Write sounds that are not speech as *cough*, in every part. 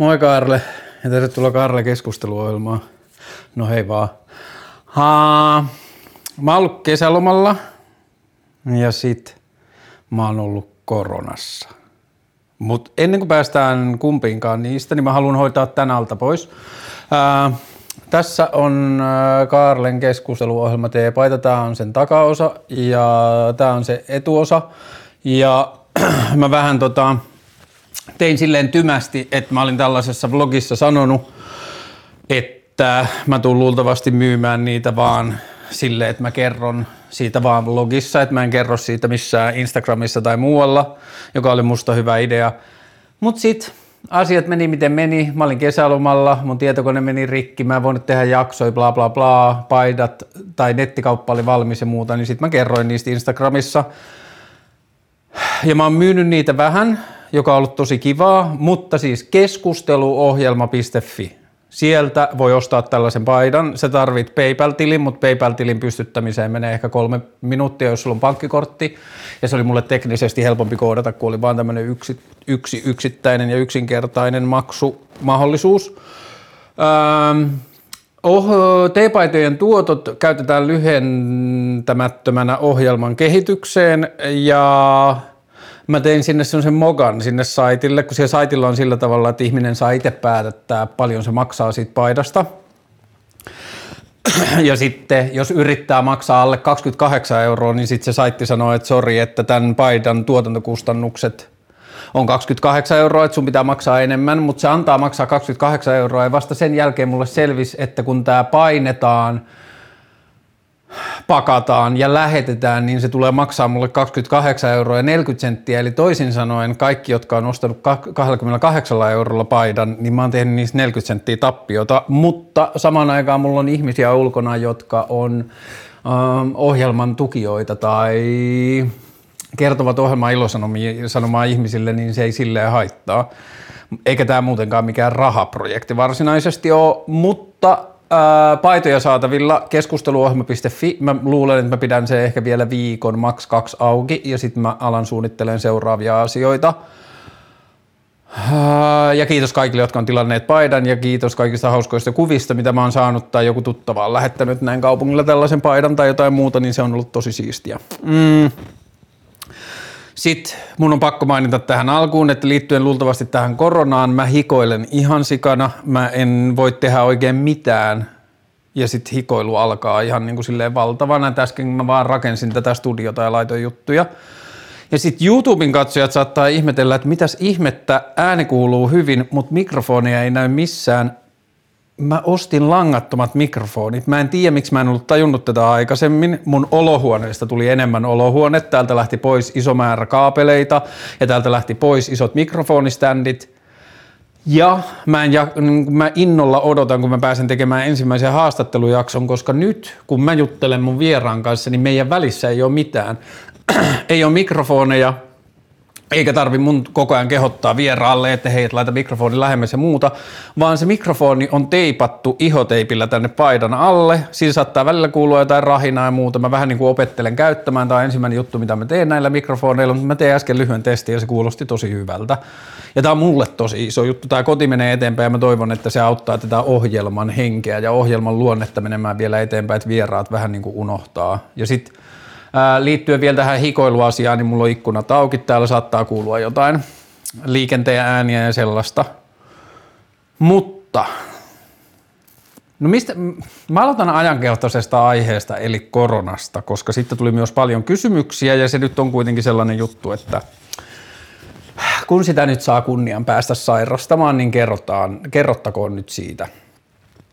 Moi Karle ja tervetuloa Karle keskusteluohjelmaan. No hei vaan. Haa, mä oon ollut kesälomalla ja sit mä oon ollut koronassa. Mut ennen kuin päästään kumpiinkaan niistä, niin mä haluan hoitaa tän alta pois. Ää, tässä on Karlen keskusteluohjelma T-paita. Tää on sen takaosa ja tää on se etuosa. Ja *clears throat* mä vähän tota, tein silleen tymästi, että mä olin tällaisessa vlogissa sanonut, että mä tuun luultavasti myymään niitä vaan silleen, että mä kerron siitä vaan vlogissa, että mä en kerro siitä missään Instagramissa tai muualla, joka oli musta hyvä idea. Mut sit asiat meni miten meni. Mä olin kesälomalla, mun tietokone meni rikki, mä en voinut tehdä jaksoja, bla bla bla, paidat tai nettikauppa oli valmis ja muuta, niin sit mä kerroin niistä Instagramissa. Ja mä oon myynyt niitä vähän, joka on ollut tosi kivaa, mutta siis keskusteluohjelma.fi. Sieltä voi ostaa tällaisen paidan. Se tarvit PayPal-tilin, mutta PayPal-tilin pystyttämiseen menee ehkä kolme minuuttia, jos sulla on pankkikortti. Ja se oli mulle teknisesti helpompi koodata, kun oli vaan tämmöinen yksi, yksi yksittäinen ja yksinkertainen maksumahdollisuus. Ähm, Oh, T-paitojen tuotot käytetään lyhentämättömänä ohjelman kehitykseen ja mä tein sinne semmoisen mogan sinne saitille, kun siellä saitilla on sillä tavalla, että ihminen saa itse päätättää paljon se maksaa siitä paidasta. *clears throat* Ja sitten jos yrittää maksaa alle 28 euroa, niin sitten se saitti sanoo, että sori, että tämän paidan tuotantokustannukset on 28 euroa, että sun pitää maksaa enemmän, mutta se antaa maksaa 28 euroa ja vasta sen jälkeen mulle selvisi, että kun tämä painetaan – pakataan ja lähetetään, niin se tulee maksaa mulle 28 euroa ja 40 senttiä. Eli toisin sanoen kaikki, jotka on ostanut 28 eurolla paidan, niin mä oon tehnyt niistä 40 senttiä tappiota. Mutta samaan aikaan mulla on ihmisiä ulkona, jotka on ähm, ohjelman tukijoita tai kertovat ohjelmaa ilosanomaa ihmisille, niin se ei silleen haittaa. Eikä tämä muutenkaan mikään rahaprojekti varsinaisesti ole, mutta ää, paitoja saatavilla keskusteluohjelma.fi. Mä luulen, että mä pidän se ehkä vielä viikon, maks kaksi auki ja sitten mä alan suunnittelemaan seuraavia asioita. Ja kiitos kaikille, jotka on tilanneet paidan ja kiitos kaikista hauskoista kuvista, mitä mä oon saanut tai joku tuttava on lähettänyt näin kaupungilla tällaisen paidan tai jotain muuta, niin se on ollut tosi siistiä. Mm. Sitten mun on pakko mainita tähän alkuun, että liittyen luultavasti tähän koronaan, mä hikoilen ihan sikana. Mä en voi tehdä oikein mitään ja sitten hikoilu alkaa ihan niin kuin silleen valtavana. Et äsken mä vaan rakensin tätä studiota ja laitoin juttuja. Ja sitten YouTuben katsojat saattaa ihmetellä, että mitäs ihmettä, ääni kuuluu hyvin, mutta mikrofonia ei näy missään mä ostin langattomat mikrofonit. Mä en tiedä, miksi mä en ollut tajunnut tätä aikaisemmin. Mun olohuoneesta tuli enemmän olohuone. Täältä lähti pois iso määrä kaapeleita ja täältä lähti pois isot mikrofoniständit. Ja mä, en, mä innolla odotan, kun mä pääsen tekemään ensimmäisen haastattelujakson, koska nyt kun mä juttelen mun vieraan kanssa, niin meidän välissä ei ole mitään. *clears throat* ei ole mikrofoneja, eikä tarvi mun koko ajan kehottaa vieraalle, että hei, et laita mikrofoni lähemmäs ja muuta, vaan se mikrofoni on teipattu ihoteipillä tänne paidan alle. Siinä saattaa välillä kuulua jotain rahinaa ja muuta. Mä vähän niin kuin opettelen käyttämään. Tämä on ensimmäinen juttu, mitä mä teen näillä mikrofoneilla, mutta mä tein äsken lyhyen testin ja se kuulosti tosi hyvältä. Ja tämä on mulle tosi iso juttu. Tämä koti menee eteenpäin ja mä toivon, että se auttaa tätä ohjelman henkeä ja ohjelman luonnetta menemään vielä eteenpäin, että vieraat vähän niin kuin unohtaa. Ja sitten liittyen vielä tähän hikoiluasiaan, niin mulla on ikkunat auki, täällä saattaa kuulua jotain liikenteen ääniä ja sellaista. Mutta, no mistä, mä aloitan ajankeltaisesta aiheesta, eli koronasta, koska sitten tuli myös paljon kysymyksiä ja se nyt on kuitenkin sellainen juttu, että kun sitä nyt saa kunnian päästä sairastamaan, niin kerrotaan, kerrottakoon nyt siitä.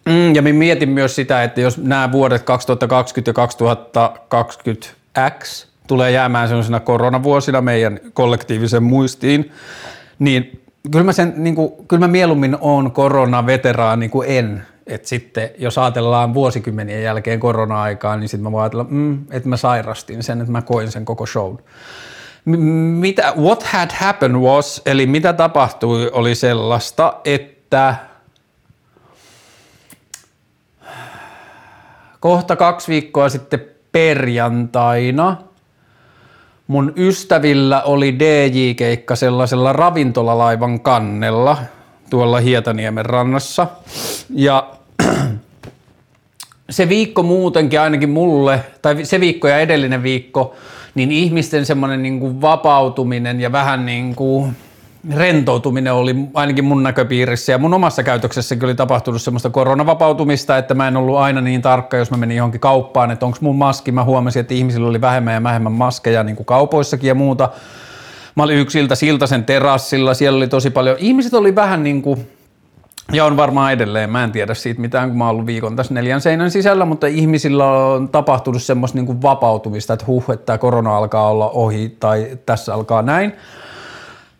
Mm, ja mietin myös sitä, että jos nämä vuodet 2020 ja 2020 X tulee jäämään sellaisena koronavuosina meidän kollektiivisen muistiin, niin kyllä mä, sen, niin kuin, kyllä mä mieluummin on koronaveteraani kuin en. Et sitten jos ajatellaan vuosikymmenien jälkeen korona-aikaa, niin sitten mä voin ajatella, mm, että mä sairastin sen, että mä koin sen koko show. Mitä, what had happened was, eli mitä tapahtui, oli sellaista, että kohta kaksi viikkoa sitten perjantaina mun ystävillä oli DJ-keikka sellaisella ravintolalaivan kannella. tuolla Hietaniemen rannassa. Ja *clears throat* se viikko muutenkin ainakin mulle, tai se viikko ja edellinen viikko, niin ihmisten semmoinen niin vapautuminen ja vähän niin kuin rentoutuminen oli ainakin mun näköpiirissä ja mun omassa käytöksessäkin oli tapahtunut semmoista koronavapautumista, että mä en ollut aina niin tarkka, jos mä menin johonkin kauppaan, että onko mun maski. Mä huomasin, että ihmisillä oli vähemmän ja vähemmän maskeja niin kuin kaupoissakin ja muuta. Mä olin yksiltä Siltasen terassilla, siellä oli tosi paljon. Ihmiset oli vähän niin kuin, ja on varmaan edelleen, mä en tiedä siitä mitään, kun mä oon ollut viikon tässä neljän seinän sisällä, mutta ihmisillä on tapahtunut semmoista niin kuin vapautumista, että huh, että korona alkaa olla ohi tai tässä alkaa näin.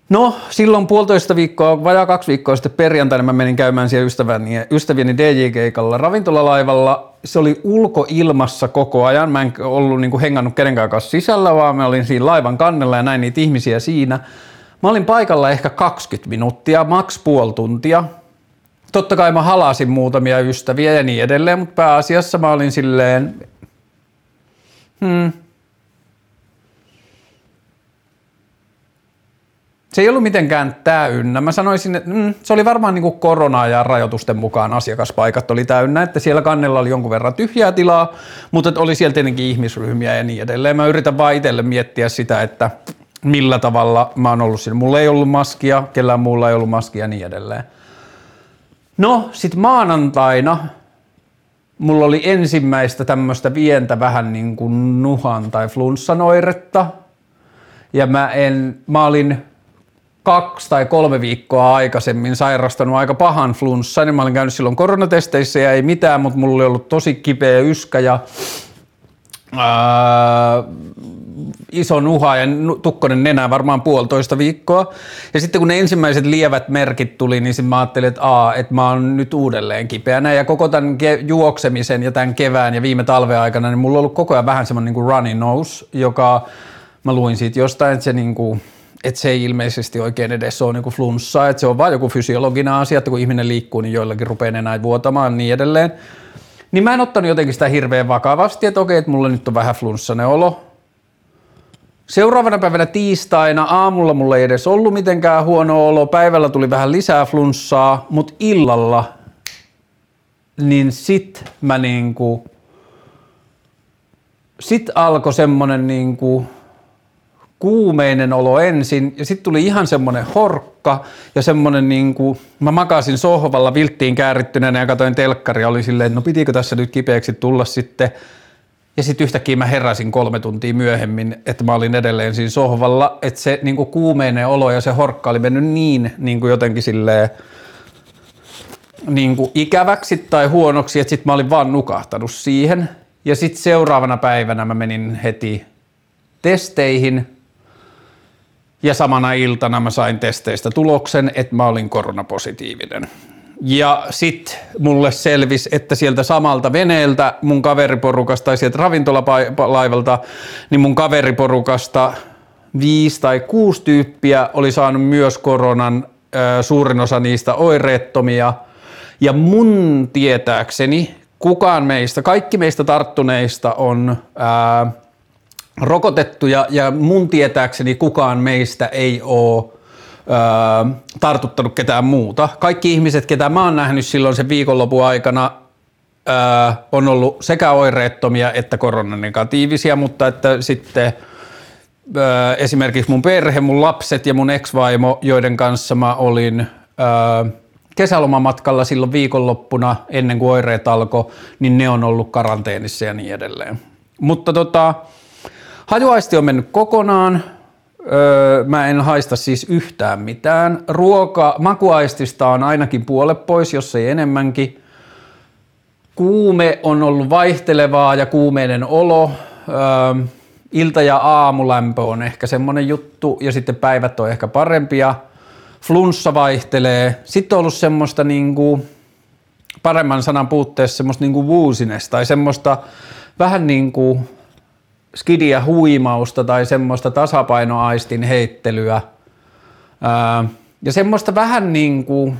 No, silloin puolitoista viikkoa, vajaa kaksi viikkoa sitten perjantaina mä menin käymään siellä ystäväni, ystävieni DJ-keikalla ravintolalaivalla. Se oli ulkoilmassa koko ajan. Mä en ollut niin kuin hengannut kenenkään kanssa sisällä, vaan mä olin siinä laivan kannella ja näin niitä ihmisiä siinä. Mä olin paikalla ehkä 20 minuuttia, maks puoli tuntia. Totta kai mä halasin muutamia ystäviä ja niin edelleen, mutta pääasiassa mä olin silleen, hmm, Se ei ollut mitenkään täynnä. Mä sanoisin, että mm, se oli varmaan niin korona- ja rajoitusten mukaan asiakaspaikat oli täynnä, että siellä kannella oli jonkun verran tyhjää tilaa, mutta oli siellä tietenkin ihmisryhmiä ja niin edelleen. Mä yritän vaan itselle miettiä sitä, että millä tavalla mä oon ollut siinä. Mulla ei ollut maskia, kellään muulla ei ollut maskia ja niin edelleen. No, sit maanantaina mulla oli ensimmäistä tämmöistä vientä vähän niin kuin nuhan tai flunssanoiretta. Ja mä en, mä olin kaksi tai kolme viikkoa aikaisemmin sairastanut aika pahan flunssan. Mä olin käynyt silloin koronatesteissä ja ei mitään, mutta mulla oli ollut tosi kipeä yskä ja ää, iso nuha ja tukkonen nenä varmaan puolitoista viikkoa. Ja sitten kun ne ensimmäiset lievät merkit tuli, niin mä ajattelin, että, aa, että mä oon nyt uudelleen kipeänä. Ja koko tämän ke- juoksemisen ja tämän kevään ja viime talven aikana, niin mulla on ollut koko ajan vähän semmoinen niin runny nose, joka mä luin siitä jostain, että se niin kuin, että se ei ilmeisesti oikein edes ole niinku flunssaa, että se on vain joku fysiologinen asia, että kun ihminen liikkuu, niin joillakin rupeaa enää vuotamaan niin edelleen. Niin mä en ottanut jotenkin sitä hirveän vakavasti, että okei, että mulla nyt on vähän flunssainen olo. Seuraavana päivänä tiistaina aamulla mulla ei edes ollut mitenkään huono olo, päivällä tuli vähän lisää flunssaa, mutta illalla niin sit mä niinku, sit alkoi semmonen niinku, kuumeinen olo ensin ja sitten tuli ihan semmoinen horkka ja semmoinen niin kuin, mä makasin sohvalla vilttiin käärittyneenä ja katsoin telkkaria, oli silleen, että no pitikö tässä nyt kipeäksi tulla sitten ja sitten yhtäkkiä mä heräsin kolme tuntia myöhemmin, että mä olin edelleen siinä sohvalla, että se niin kuin kuumeinen olo ja se horkka oli mennyt niin, niin kuin jotenkin silleen, niin kuin ikäväksi tai huonoksi, että sitten mä olin vaan nukahtanut siihen. Ja sitten seuraavana päivänä mä menin heti testeihin, ja samana iltana mä sain testeistä tuloksen, että mä olin koronapositiivinen. Ja sit mulle selvisi, että sieltä samalta veneeltä mun kaveriporukasta tai sieltä ravintolalaivalta, niin mun kaveriporukasta viisi tai kuusi tyyppiä oli saanut myös koronan, suurin osa niistä oireettomia. Ja mun tietääkseni kukaan meistä, kaikki meistä tarttuneista on ää, rokotettuja ja mun tietääkseni kukaan meistä ei ole tartuttanut ketään muuta. Kaikki ihmiset, ketä mä oon nähnyt silloin sen viikonlopun aikana, on ollut sekä oireettomia että koronanegatiivisia, mutta että sitten esimerkiksi mun perhe, mun lapset ja mun ex-vaimo, joiden kanssa mä olin öö, kesälomamatkalla silloin viikonloppuna ennen kuin oireet alkoi, niin ne on ollut karanteenissa ja niin edelleen. Mutta tota, Hajuaisti on mennyt kokonaan. Öö, mä en haista siis yhtään mitään. Ruoka, makuaistista on ainakin puolet pois, jos ei enemmänkin. Kuume on ollut vaihtelevaa ja kuumeinen olo. Öö, ilta- ja aamulämpö on ehkä semmonen juttu ja sitten päivät on ehkä parempia. Flunssa vaihtelee. Sitten on ollut semmoista niinku, paremman sanan puutteessa semmoista niinku wuusinesta tai semmoista vähän niin kuin skidia huimausta tai semmoista tasapainoaistin heittelyä. Ää, ja semmoista vähän niin kuin,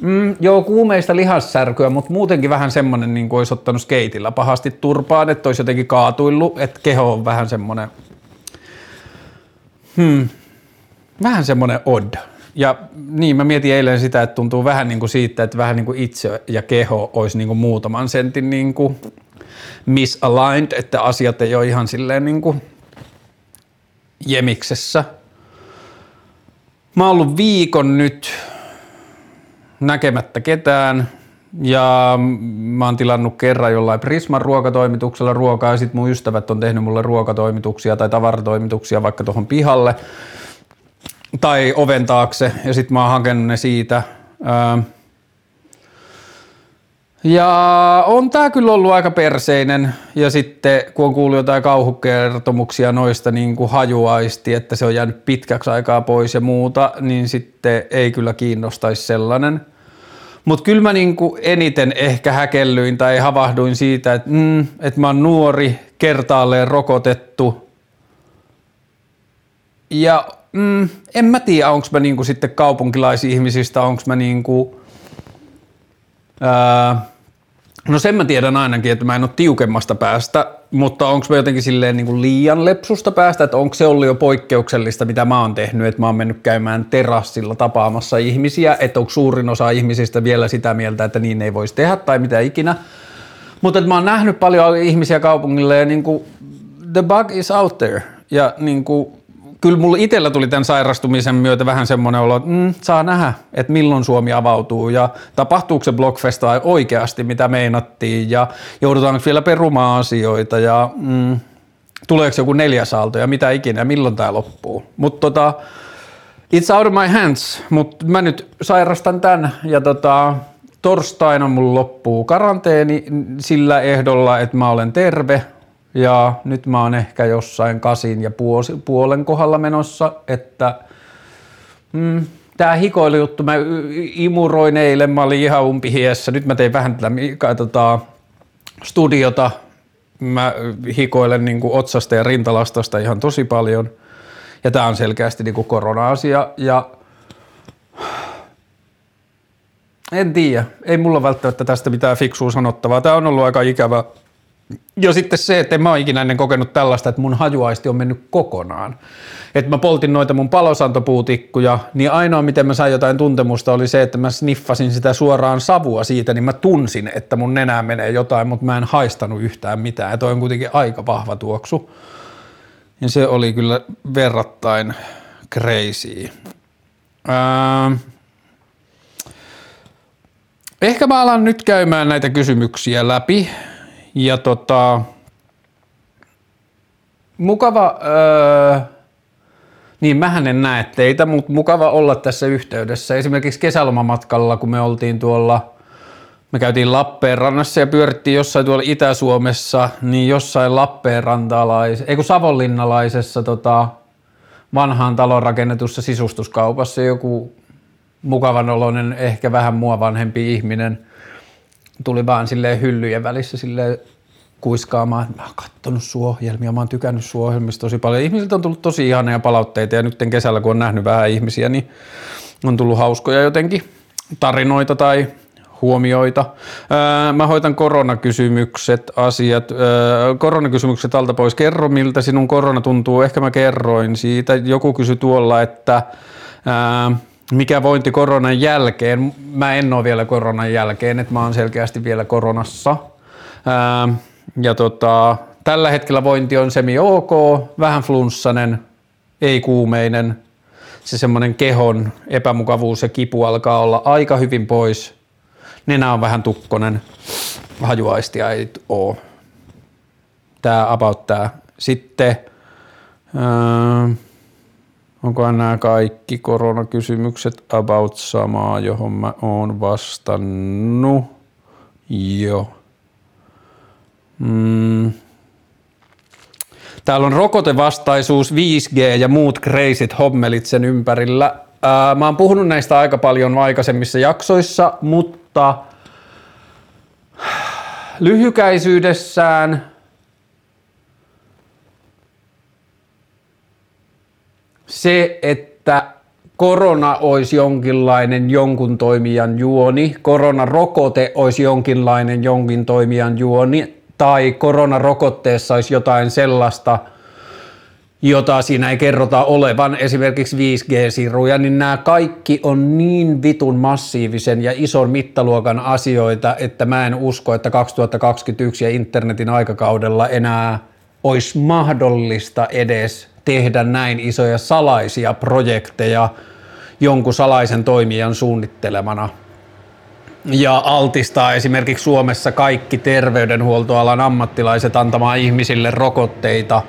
mm, joo kuumeista lihassärkyä, mutta muutenkin vähän semmoinen niin kuin olisi ottanut skeitillä pahasti turpaan, että olisi jotenkin kaatuillut, että keho on vähän semmoinen, hmm, vähän semmoinen odd. ja niin, mä mietin eilen sitä, että tuntuu vähän niin kuin siitä, että vähän niin kuin itse ja keho olisi niin kuin muutaman sentin niin kuin misaligned, että asiat ei ole ihan silleen niin kuin jemiksessä. Mä oon ollut viikon nyt näkemättä ketään ja mä oon tilannut kerran jollain Prisman ruokatoimituksella ruokaa ja sit mun ystävät on tehnyt mulle ruokatoimituksia tai tavaratoimituksia vaikka tuohon pihalle tai oven taakse ja sit mä oon hakenut ne siitä. Ja on tää kyllä ollut aika perseinen ja sitten kun on kuullut jotain kauhukertomuksia noista niin kuin hajuaisti, että se on jäänyt pitkäksi aikaa pois ja muuta, niin sitten ei kyllä kiinnostaisi sellainen. Mutta kyllä mä niin kuin eniten ehkä häkellyin tai havahduin siitä, että, mm, että mä oon nuori, kertaalleen rokotettu ja mm, en mä tiedä, onko mä niinku sitten kaupunkilaisihmisistä, onko mä niinku, ää, no sen mä tiedän ainakin, että mä en ole tiukemmasta päästä, mutta onko mä jotenkin silleen niinku liian lepsusta päästä, että onko se ollut jo poikkeuksellista, mitä mä oon tehnyt, että mä oon mennyt käymään terassilla tapaamassa ihmisiä, että onko suurin osa ihmisistä vielä sitä mieltä, että niin ei voisi tehdä tai mitä ikinä. Mutta mä oon nähnyt paljon ihmisiä kaupungille ja niinku, the bug is out there. Ja niinku, kyllä mulla itsellä tuli tämän sairastumisen myötä vähän semmoinen olo, että mm, saa nähdä, että milloin Suomi avautuu ja tapahtuuko se Blockfesta oikeasti, mitä meinattiin ja joudutaanko vielä perumaan asioita ja mm, tuleeko joku neljäs aalto ja mitä ikinä milloin tämä loppuu. Mutta tota, it's out of my hands, mutta mä nyt sairastan tämän ja tota, torstaina mulla loppuu karanteeni sillä ehdolla, että mä olen terve, ja nyt mä oon ehkä jossain kasin ja puolen kohdalla menossa, että mm, tämä hikoilujuttu, mä imuroin eilen, mä olin ihan umpihiessä, nyt mä tein vähän tätä tota, studiota, mä hikoilen niin kuin otsasta ja rintalastasta ihan tosi paljon, ja tämä on selkeästi niin kuin korona-asia, ja en tiedä, ei mulla välttämättä tästä mitään fiksua sanottavaa, tämä on ollut aika ikävä ja sitten se, että en mä ole ikinä ennen kokenut tällaista, että mun hajuaisti on mennyt kokonaan. Että mä poltin noita mun palosantopuutikkuja, niin ainoa miten mä sain jotain tuntemusta oli se, että mä sniffasin sitä suoraan savua siitä, niin mä tunsin, että mun nenään menee jotain, mutta mä en haistanut yhtään mitään. Ja toi on kuitenkin aika vahva tuoksu. Ja se oli kyllä verrattain crazy. Öö, ehkä mä alan nyt käymään näitä kysymyksiä läpi ja tota, mukava, öö, niin mähän en näe teitä, mutta mukava olla tässä yhteydessä. Esimerkiksi kesälomamatkalla, kun me oltiin tuolla, me käytiin Lappeenrannassa ja pyörittiin jossain tuolla Itä-Suomessa, niin jossain Lappeenrantalais, ei kun Savonlinnalaisessa tota, vanhaan talon rakennetussa sisustuskaupassa joku mukavan oloinen, ehkä vähän mua vanhempi ihminen – tuli vaan silleen hyllyjen välissä silleen kuiskaamaan, mä oon kattonut suohjelmia, mä oon tykännyt suohjelmista tosi paljon. Ihmisiltä on tullut tosi ihania palautteita ja nyt kesällä kun on nähnyt vähän ihmisiä, niin on tullut hauskoja jotenkin tarinoita tai huomioita. Mä hoitan koronakysymykset, asiat. Koronakysymykset alta pois. Kerro, miltä sinun korona tuntuu. Ehkä mä kerroin siitä. Joku kysyi tuolla, että mikä vointi koronan jälkeen. Mä en ole vielä koronan jälkeen, että mä oon selkeästi vielä koronassa. Ää, ja tota, tällä hetkellä vointi on semi ok, vähän flunssanen, ei kuumeinen. Se semmoinen kehon epämukavuus ja kipu alkaa olla aika hyvin pois. Nenä on vähän tukkonen, hajuaistia ei oo. Tää about tää. Sitten ää, Onko nämä kaikki koronakysymykset about samaa, johon mä oon vastannut? Joo. Mm. Täällä on rokotevastaisuus, 5G ja muut crazyt hommelit sen ympärillä. Ää, mä oon puhunut näistä aika paljon aikaisemmissa jaksoissa, mutta *sighs* lyhykäisyydessään – se, että korona olisi jonkinlainen jonkun toimijan juoni, koronarokote olisi jonkinlainen jonkin toimijan juoni, tai koronarokotteessa olisi jotain sellaista, jota siinä ei kerrota olevan, esimerkiksi 5G-siruja, niin nämä kaikki on niin vitun massiivisen ja ison mittaluokan asioita, että mä en usko, että 2021 ja internetin aikakaudella enää olisi mahdollista edes tehdä näin isoja salaisia projekteja jonkun salaisen toimijan suunnittelemana ja altistaa esimerkiksi Suomessa kaikki terveydenhuoltoalan ammattilaiset antamaan ihmisille rokotteita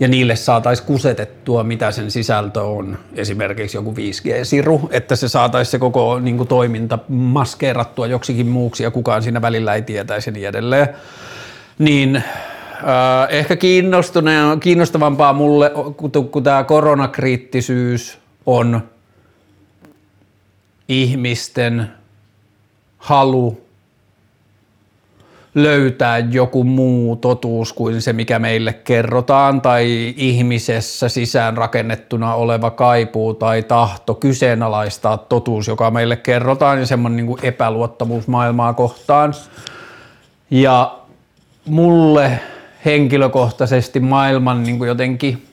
ja niille saataisiin kusetettua, mitä sen sisältö on, esimerkiksi joku 5G-siru, että se saataisiin se koko niin kuin, toiminta maskeerattua joksikin muuksi ja kukaan siinä välillä ei tietäisi ja niin edelleen. Niin ehkä kiinnostavampaa mulle, kun, kun tämä koronakriittisyys on ihmisten halu löytää joku muu totuus kuin se, mikä meille kerrotaan, tai ihmisessä sisään rakennettuna oleva kaipuu tai tahto kyseenalaistaa totuus, joka meille kerrotaan, ja semmoinen niin kuin epäluottamus maailmaa kohtaan. Ja mulle henkilökohtaisesti maailman niin kuin jotenkin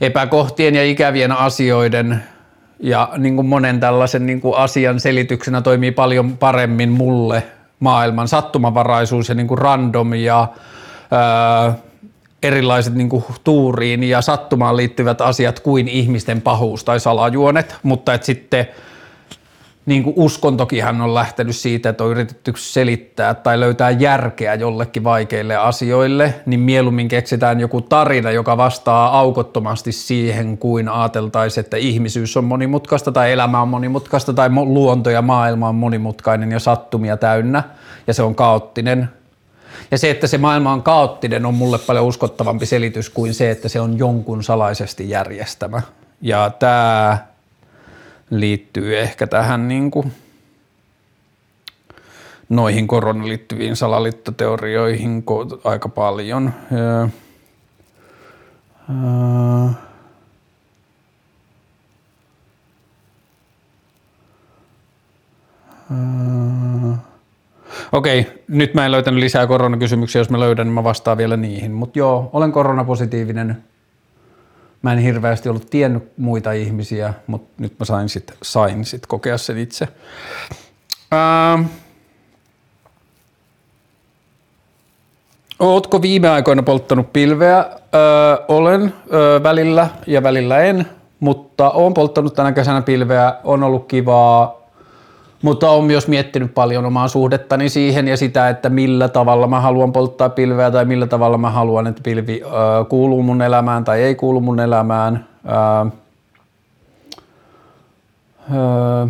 epäkohtien ja ikävien asioiden ja niin kuin monen tällaisen niin kuin asian selityksenä toimii paljon paremmin mulle maailman sattumanvaraisuus ja niin kuin random ja ää, erilaiset niin kuin tuuriin ja sattumaan liittyvät asiat kuin ihmisten pahuus tai salajuonet, mutta että sitten – niin kuin uskontokihan on lähtenyt siitä, että on yritetty selittää tai löytää järkeä jollekin vaikeille asioille, niin mieluummin keksitään joku tarina, joka vastaa aukottomasti siihen, kuin ajateltaisiin, että ihmisyys on monimutkaista tai elämä on monimutkaista tai luonto ja maailma on monimutkainen ja sattumia täynnä ja se on kaoottinen. Ja se, että se maailma on kaoottinen, on mulle paljon uskottavampi selitys kuin se, että se on jonkun salaisesti järjestämä. Ja tämä liittyy ehkä tähän niin kuin noihin koronaan liittyviin salaliittoteorioihin aika paljon. Ja, ää, Okei, nyt mä en löytänyt lisää koronakysymyksiä, jos mä löydän, niin mä vastaan vielä niihin. Mutta joo, olen koronapositiivinen mä en hirveästi ollut tiennyt muita ihmisiä, mutta nyt mä sain sitten sain sit kokea sen itse. Ää, Ootko viime aikoina polttanut pilveä? Öö, olen öö, välillä ja välillä en, mutta olen polttanut tänä kesänä pilveä. On ollut kivaa mutta olen myös miettinyt paljon omaa suhdettani siihen ja sitä, että millä tavalla mä haluan polttaa pilveä tai millä tavalla mä haluan, että pilvi ö, kuuluu mun elämään tai ei kuulu mun elämään. Ö, ö,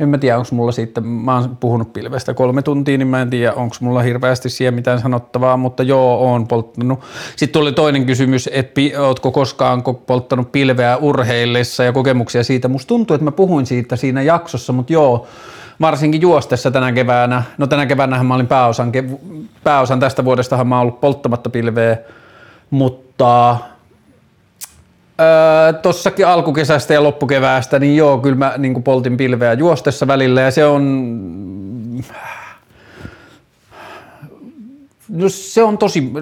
en mä tiedä, onko mulla siitä, mä oon puhunut pilvestä kolme tuntia, niin mä en tiedä, onko mulla hirveästi siihen mitään sanottavaa, mutta joo, oon polttanut. Sitten tuli toinen kysymys, että ootko koskaan polttanut pilveä urheillessa ja kokemuksia siitä. Musta tuntuu, että mä puhuin siitä siinä jaksossa, mutta joo, varsinkin juostessa tänä keväänä. No tänä keväänä mä olin pääosan, pääosan tästä vuodestahan mä oon ollut polttamatta pilveä, mutta Öö, tossakin alkukesästä ja loppukeväästä, niin joo, kyllä mä niin poltin pilveä juostessa välillä ja se on... No se on tosi,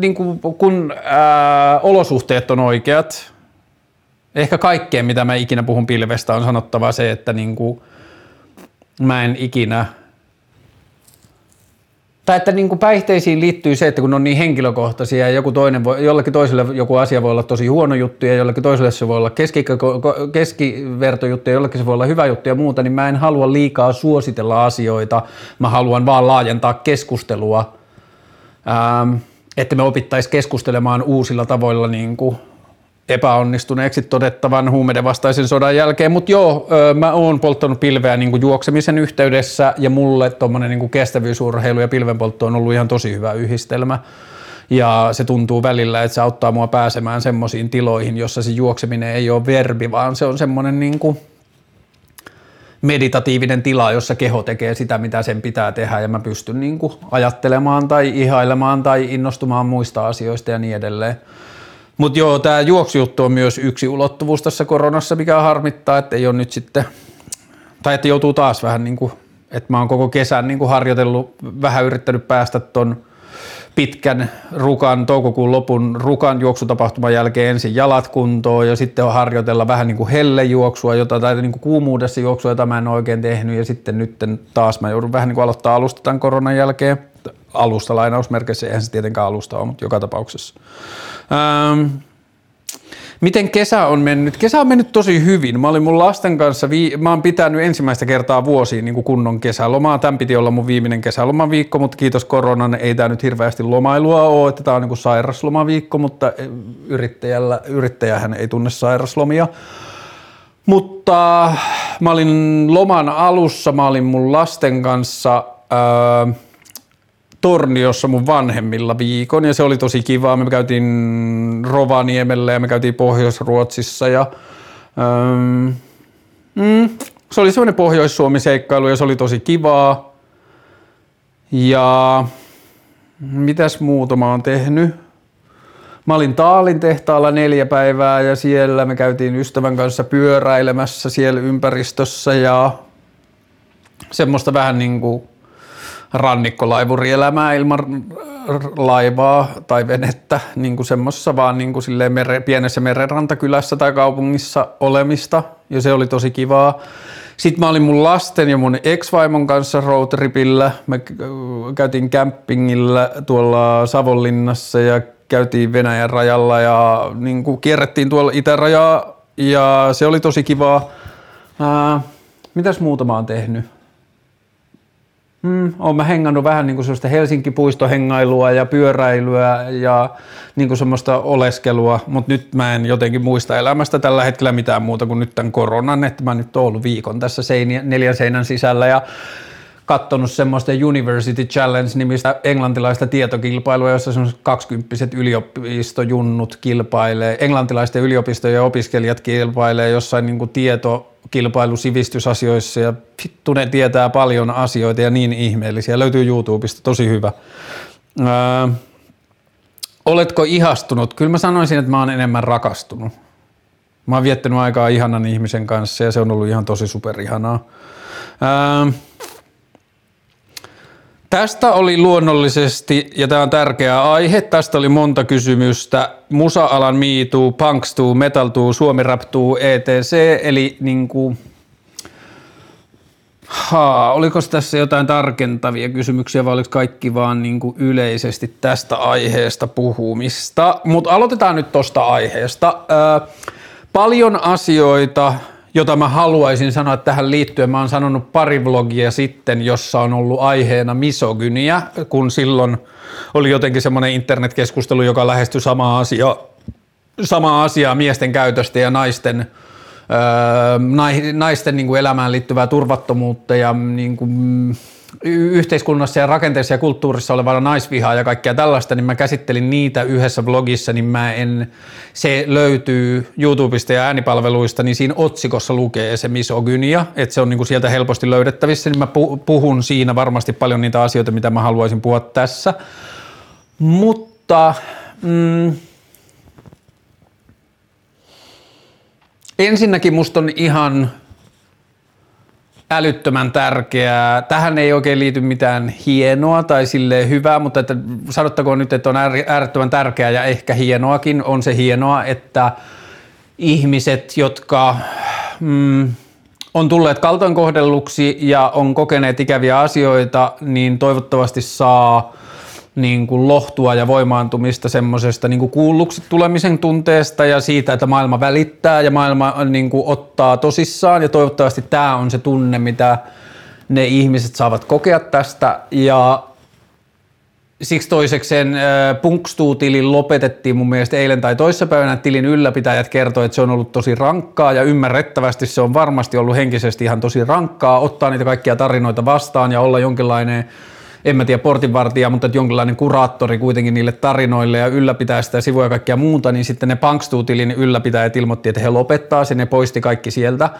niin kuin, kun ää, olosuhteet on oikeat, ehkä kaikkeen mitä mä ikinä puhun pilvestä on sanottava se, että niin kuin, mä en ikinä tai että niin kuin päihteisiin liittyy se, että kun ne on niin henkilökohtaisia ja joku toinen voi, jollekin toiselle joku asia voi olla tosi huono juttu ja jollekin toiselle se voi olla keski, keskivertojuttu ja jollekin se voi olla hyvä juttu ja muuta, niin mä en halua liikaa suositella asioita. Mä haluan vaan laajentaa keskustelua, ähm, että me opittaisiin keskustelemaan uusilla tavoilla niin kuin epäonnistuneeksi todettavan huumeiden vastaisen sodan jälkeen, mutta joo, mä oon polttanut pilveä niin juoksemisen yhteydessä ja mulle tuommoinen niin kestävyysurheilu ja pilvenpoltto on ollut ihan tosi hyvä yhdistelmä. Ja se tuntuu välillä, että se auttaa mua pääsemään semmoisiin tiloihin, jossa se juokseminen ei ole verbi, vaan se on semmoinen niin meditatiivinen tila, jossa keho tekee sitä, mitä sen pitää tehdä ja mä pystyn niin ajattelemaan tai ihailemaan tai innostumaan muista asioista ja niin edelleen. Mutta joo, tämä juoksujuttu on myös yksi ulottuvuus tässä koronassa, mikä harmittaa, että ei ole nyt sitten, tai että joutuu taas vähän niin kuin, että mä oon koko kesän niin kuin harjoitellut, vähän yrittänyt päästä ton pitkän rukan, toukokuun lopun rukan juoksutapahtuman jälkeen ensin jalat kuntoon ja sitten on harjoitella vähän niin kuin hellejuoksua jota, tai niin kuin kuumuudessa juoksua, jota mä en oikein tehnyt ja sitten nyt taas mä joudun vähän niin kuin aloittaa alusta tämän koronan jälkeen. Alusta lainausmerkeissä, eihän se tietenkään alusta ole, mutta joka tapauksessa. Ähm, Miten kesä on mennyt? Kesä on mennyt tosi hyvin. Mä olin mun lasten kanssa, vii- mä oon pitänyt ensimmäistä kertaa vuosiin niin kuin kunnon kesälomaa. Tämän piti olla mun viimeinen kesälomaviikko, mutta kiitos koronan ei tämä nyt hirveästi lomailua ole, että tämä on niin kuin sairaslomaviikko, mutta yrittäjällä, yrittäjähän ei tunne sairaslomia. Mutta mä olin loman alussa, mä olin mun lasten kanssa öö, Torniossa mun vanhemmilla viikon ja se oli tosi kivaa. Me käytiin Rovaniemellä ja me käytiin Pohjois-Ruotsissa ja ähm, mm, se oli semmoinen Pohjois-Suomi-seikkailu ja se oli tosi kivaa. Ja mitäs muuta mä oon tehnyt? Mä olin Taalin tehtaalla neljä päivää ja siellä me käytiin ystävän kanssa pyöräilemässä siellä ympäristössä ja semmoista vähän niin kuin rannikkolaivurielämää ilman laivaa tai venettä, niin kuin semmoisessa vaan niin kuin mere, pienessä merenrantakylässä tai kaupungissa olemista, ja se oli tosi kivaa. Sitten mä olin mun lasten ja mun ex-vaimon kanssa roadtripillä. Me käytiin campingillä tuolla Savonlinnassa ja käytiin Venäjän rajalla ja niin kuin kierrettiin tuolla itärajaa ja se oli tosi kivaa. Ää, mitäs muuta mä oon tehnyt? Mm, olen mä hengannut vähän niin kuin sellaista Helsinki-puistohengailua ja pyöräilyä ja niin kuin semmoista oleskelua, mutta nyt mä en jotenkin muista elämästä tällä hetkellä mitään muuta kuin nyt tämän koronan, että mä nyt oon ollut viikon tässä seini, neljän seinän sisällä ja katsonut semmoista University Challenge-nimistä englantilaista tietokilpailua, jossa semmoiset kaksikymppiset yliopistojunnut kilpailee, englantilaisten yliopistojen ja opiskelijat kilpailee jossain niin kuin tietokilpailu sivistysasioissa ja vittu ne tietää paljon asioita ja niin ihmeellisiä. Löytyy YouTubesta, tosi hyvä. Öö, oletko ihastunut? Kyllä mä sanoisin, että mä oon enemmän rakastunut. Mä oon viettänyt aikaa ihanan ihmisen kanssa ja se on ollut ihan tosi superihanaa. Öö, Tästä oli luonnollisesti, ja tämä on tärkeä aihe, tästä oli monta kysymystä, musa-alan miituu, punkstuu, metaltuu, suomiraptuu, etc. Eli niin kuin, Haa, oliko tässä jotain tarkentavia kysymyksiä vai oliko kaikki vaan niin kuin yleisesti tästä aiheesta puhumista? Mutta aloitetaan nyt tuosta aiheesta. Ö, paljon asioita, jota mä haluaisin sanoa tähän liittyen. Mä oon sanonut pari vlogia sitten, jossa on ollut aiheena misogynia, kun silloin oli jotenkin semmoinen internetkeskustelu, joka lähestyi samaa asiaa, samaa asiaa miesten käytöstä ja naisten, öö, naisten niin kuin elämään liittyvää turvattomuutta ja niin kuin, yhteiskunnassa ja rakenteessa ja kulttuurissa olevaa naisvihaa ja kaikkea tällaista, niin mä käsittelin niitä yhdessä blogissa, niin mä en, se löytyy YouTubesta ja äänipalveluista, niin siinä otsikossa lukee se misogynia, että se on niin kuin sieltä helposti löydettävissä, niin mä puhun siinä varmasti paljon niitä asioita, mitä mä haluaisin puhua tässä. Mutta mm, ensinnäkin musta on ihan älyttömän tärkeää. Tähän ei oikein liity mitään hienoa tai sille hyvää, mutta että sanottakoon nyt, että on äärettömän tärkeää ja ehkä hienoakin on se hienoa, että ihmiset, jotka mm, on tulleet kaltoinkohdelluksi ja on kokeneet ikäviä asioita, niin toivottavasti saa niin kuin lohtua ja voimaantumista semmoisesta niin kuulluksi tulemisen tunteesta ja siitä, että maailma välittää ja maailma niin kuin ottaa tosissaan. Ja toivottavasti tämä on se tunne, mitä ne ihmiset saavat kokea tästä. Ja siksi toisekseen Punkstuu-tilin lopetettiin mun mielestä eilen tai toissapäivänä. Tilin ylläpitäjät kertoi, että se on ollut tosi rankkaa ja ymmärrettävästi se on varmasti ollut henkisesti ihan tosi rankkaa ottaa niitä kaikkia tarinoita vastaan ja olla jonkinlainen en mä tiedä portinvartija, mutta jonkinlainen kuraattori kuitenkin niille tarinoille ja ylläpitää sitä sivuja ja kaikkia muuta, niin sitten ne Punkstuutilin ylläpitäjät ilmoitti, että he lopettaa sen, ne poisti kaikki sieltä.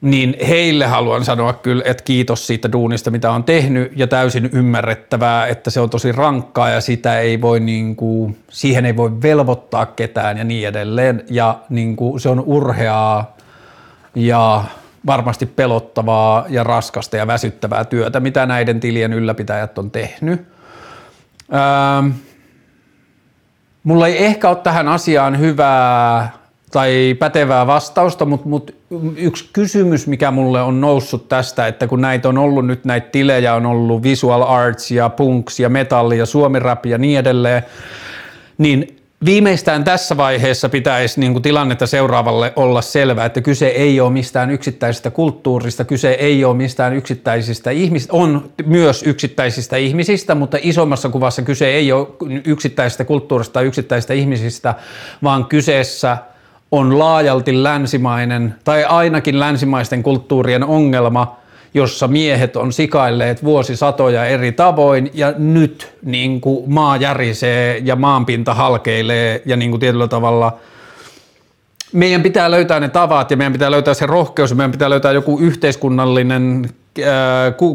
Niin heille haluan sanoa kyllä, että kiitos siitä duunista, mitä on tehnyt ja täysin ymmärrettävää, että se on tosi rankkaa ja sitä ei voi niin kuin, siihen ei voi velvoittaa ketään ja niin edelleen. Ja niin kuin, se on urheaa ja varmasti pelottavaa ja raskasta ja väsyttävää työtä, mitä näiden tilien ylläpitäjät on tehnyt. Öö, mulla ei ehkä ole tähän asiaan hyvää tai pätevää vastausta, mutta, mutta yksi kysymys, mikä mulle on noussut tästä, että kun näitä on ollut nyt, näitä tilejä on ollut visual arts ja punks ja metalli ja suomirap ja niin edelleen, niin viimeistään tässä vaiheessa pitäisi niin kuin tilannetta seuraavalle olla selvä, että kyse ei ole mistään yksittäisestä kulttuurista, kyse ei ole mistään yksittäisistä ihmisistä, on myös yksittäisistä ihmisistä, mutta isommassa kuvassa kyse ei ole yksittäisistä kulttuurista tai yksittäisistä ihmisistä, vaan kyseessä on laajalti länsimainen tai ainakin länsimaisten kulttuurien ongelma – jossa miehet on sikailleet vuosisatoja eri tavoin ja nyt niin kuin maa järisee ja maanpinta halkeilee ja niin kuin tietyllä tavalla meidän pitää löytää ne tavat ja meidän pitää löytää se rohkeus ja meidän pitää löytää joku yhteiskunnallinen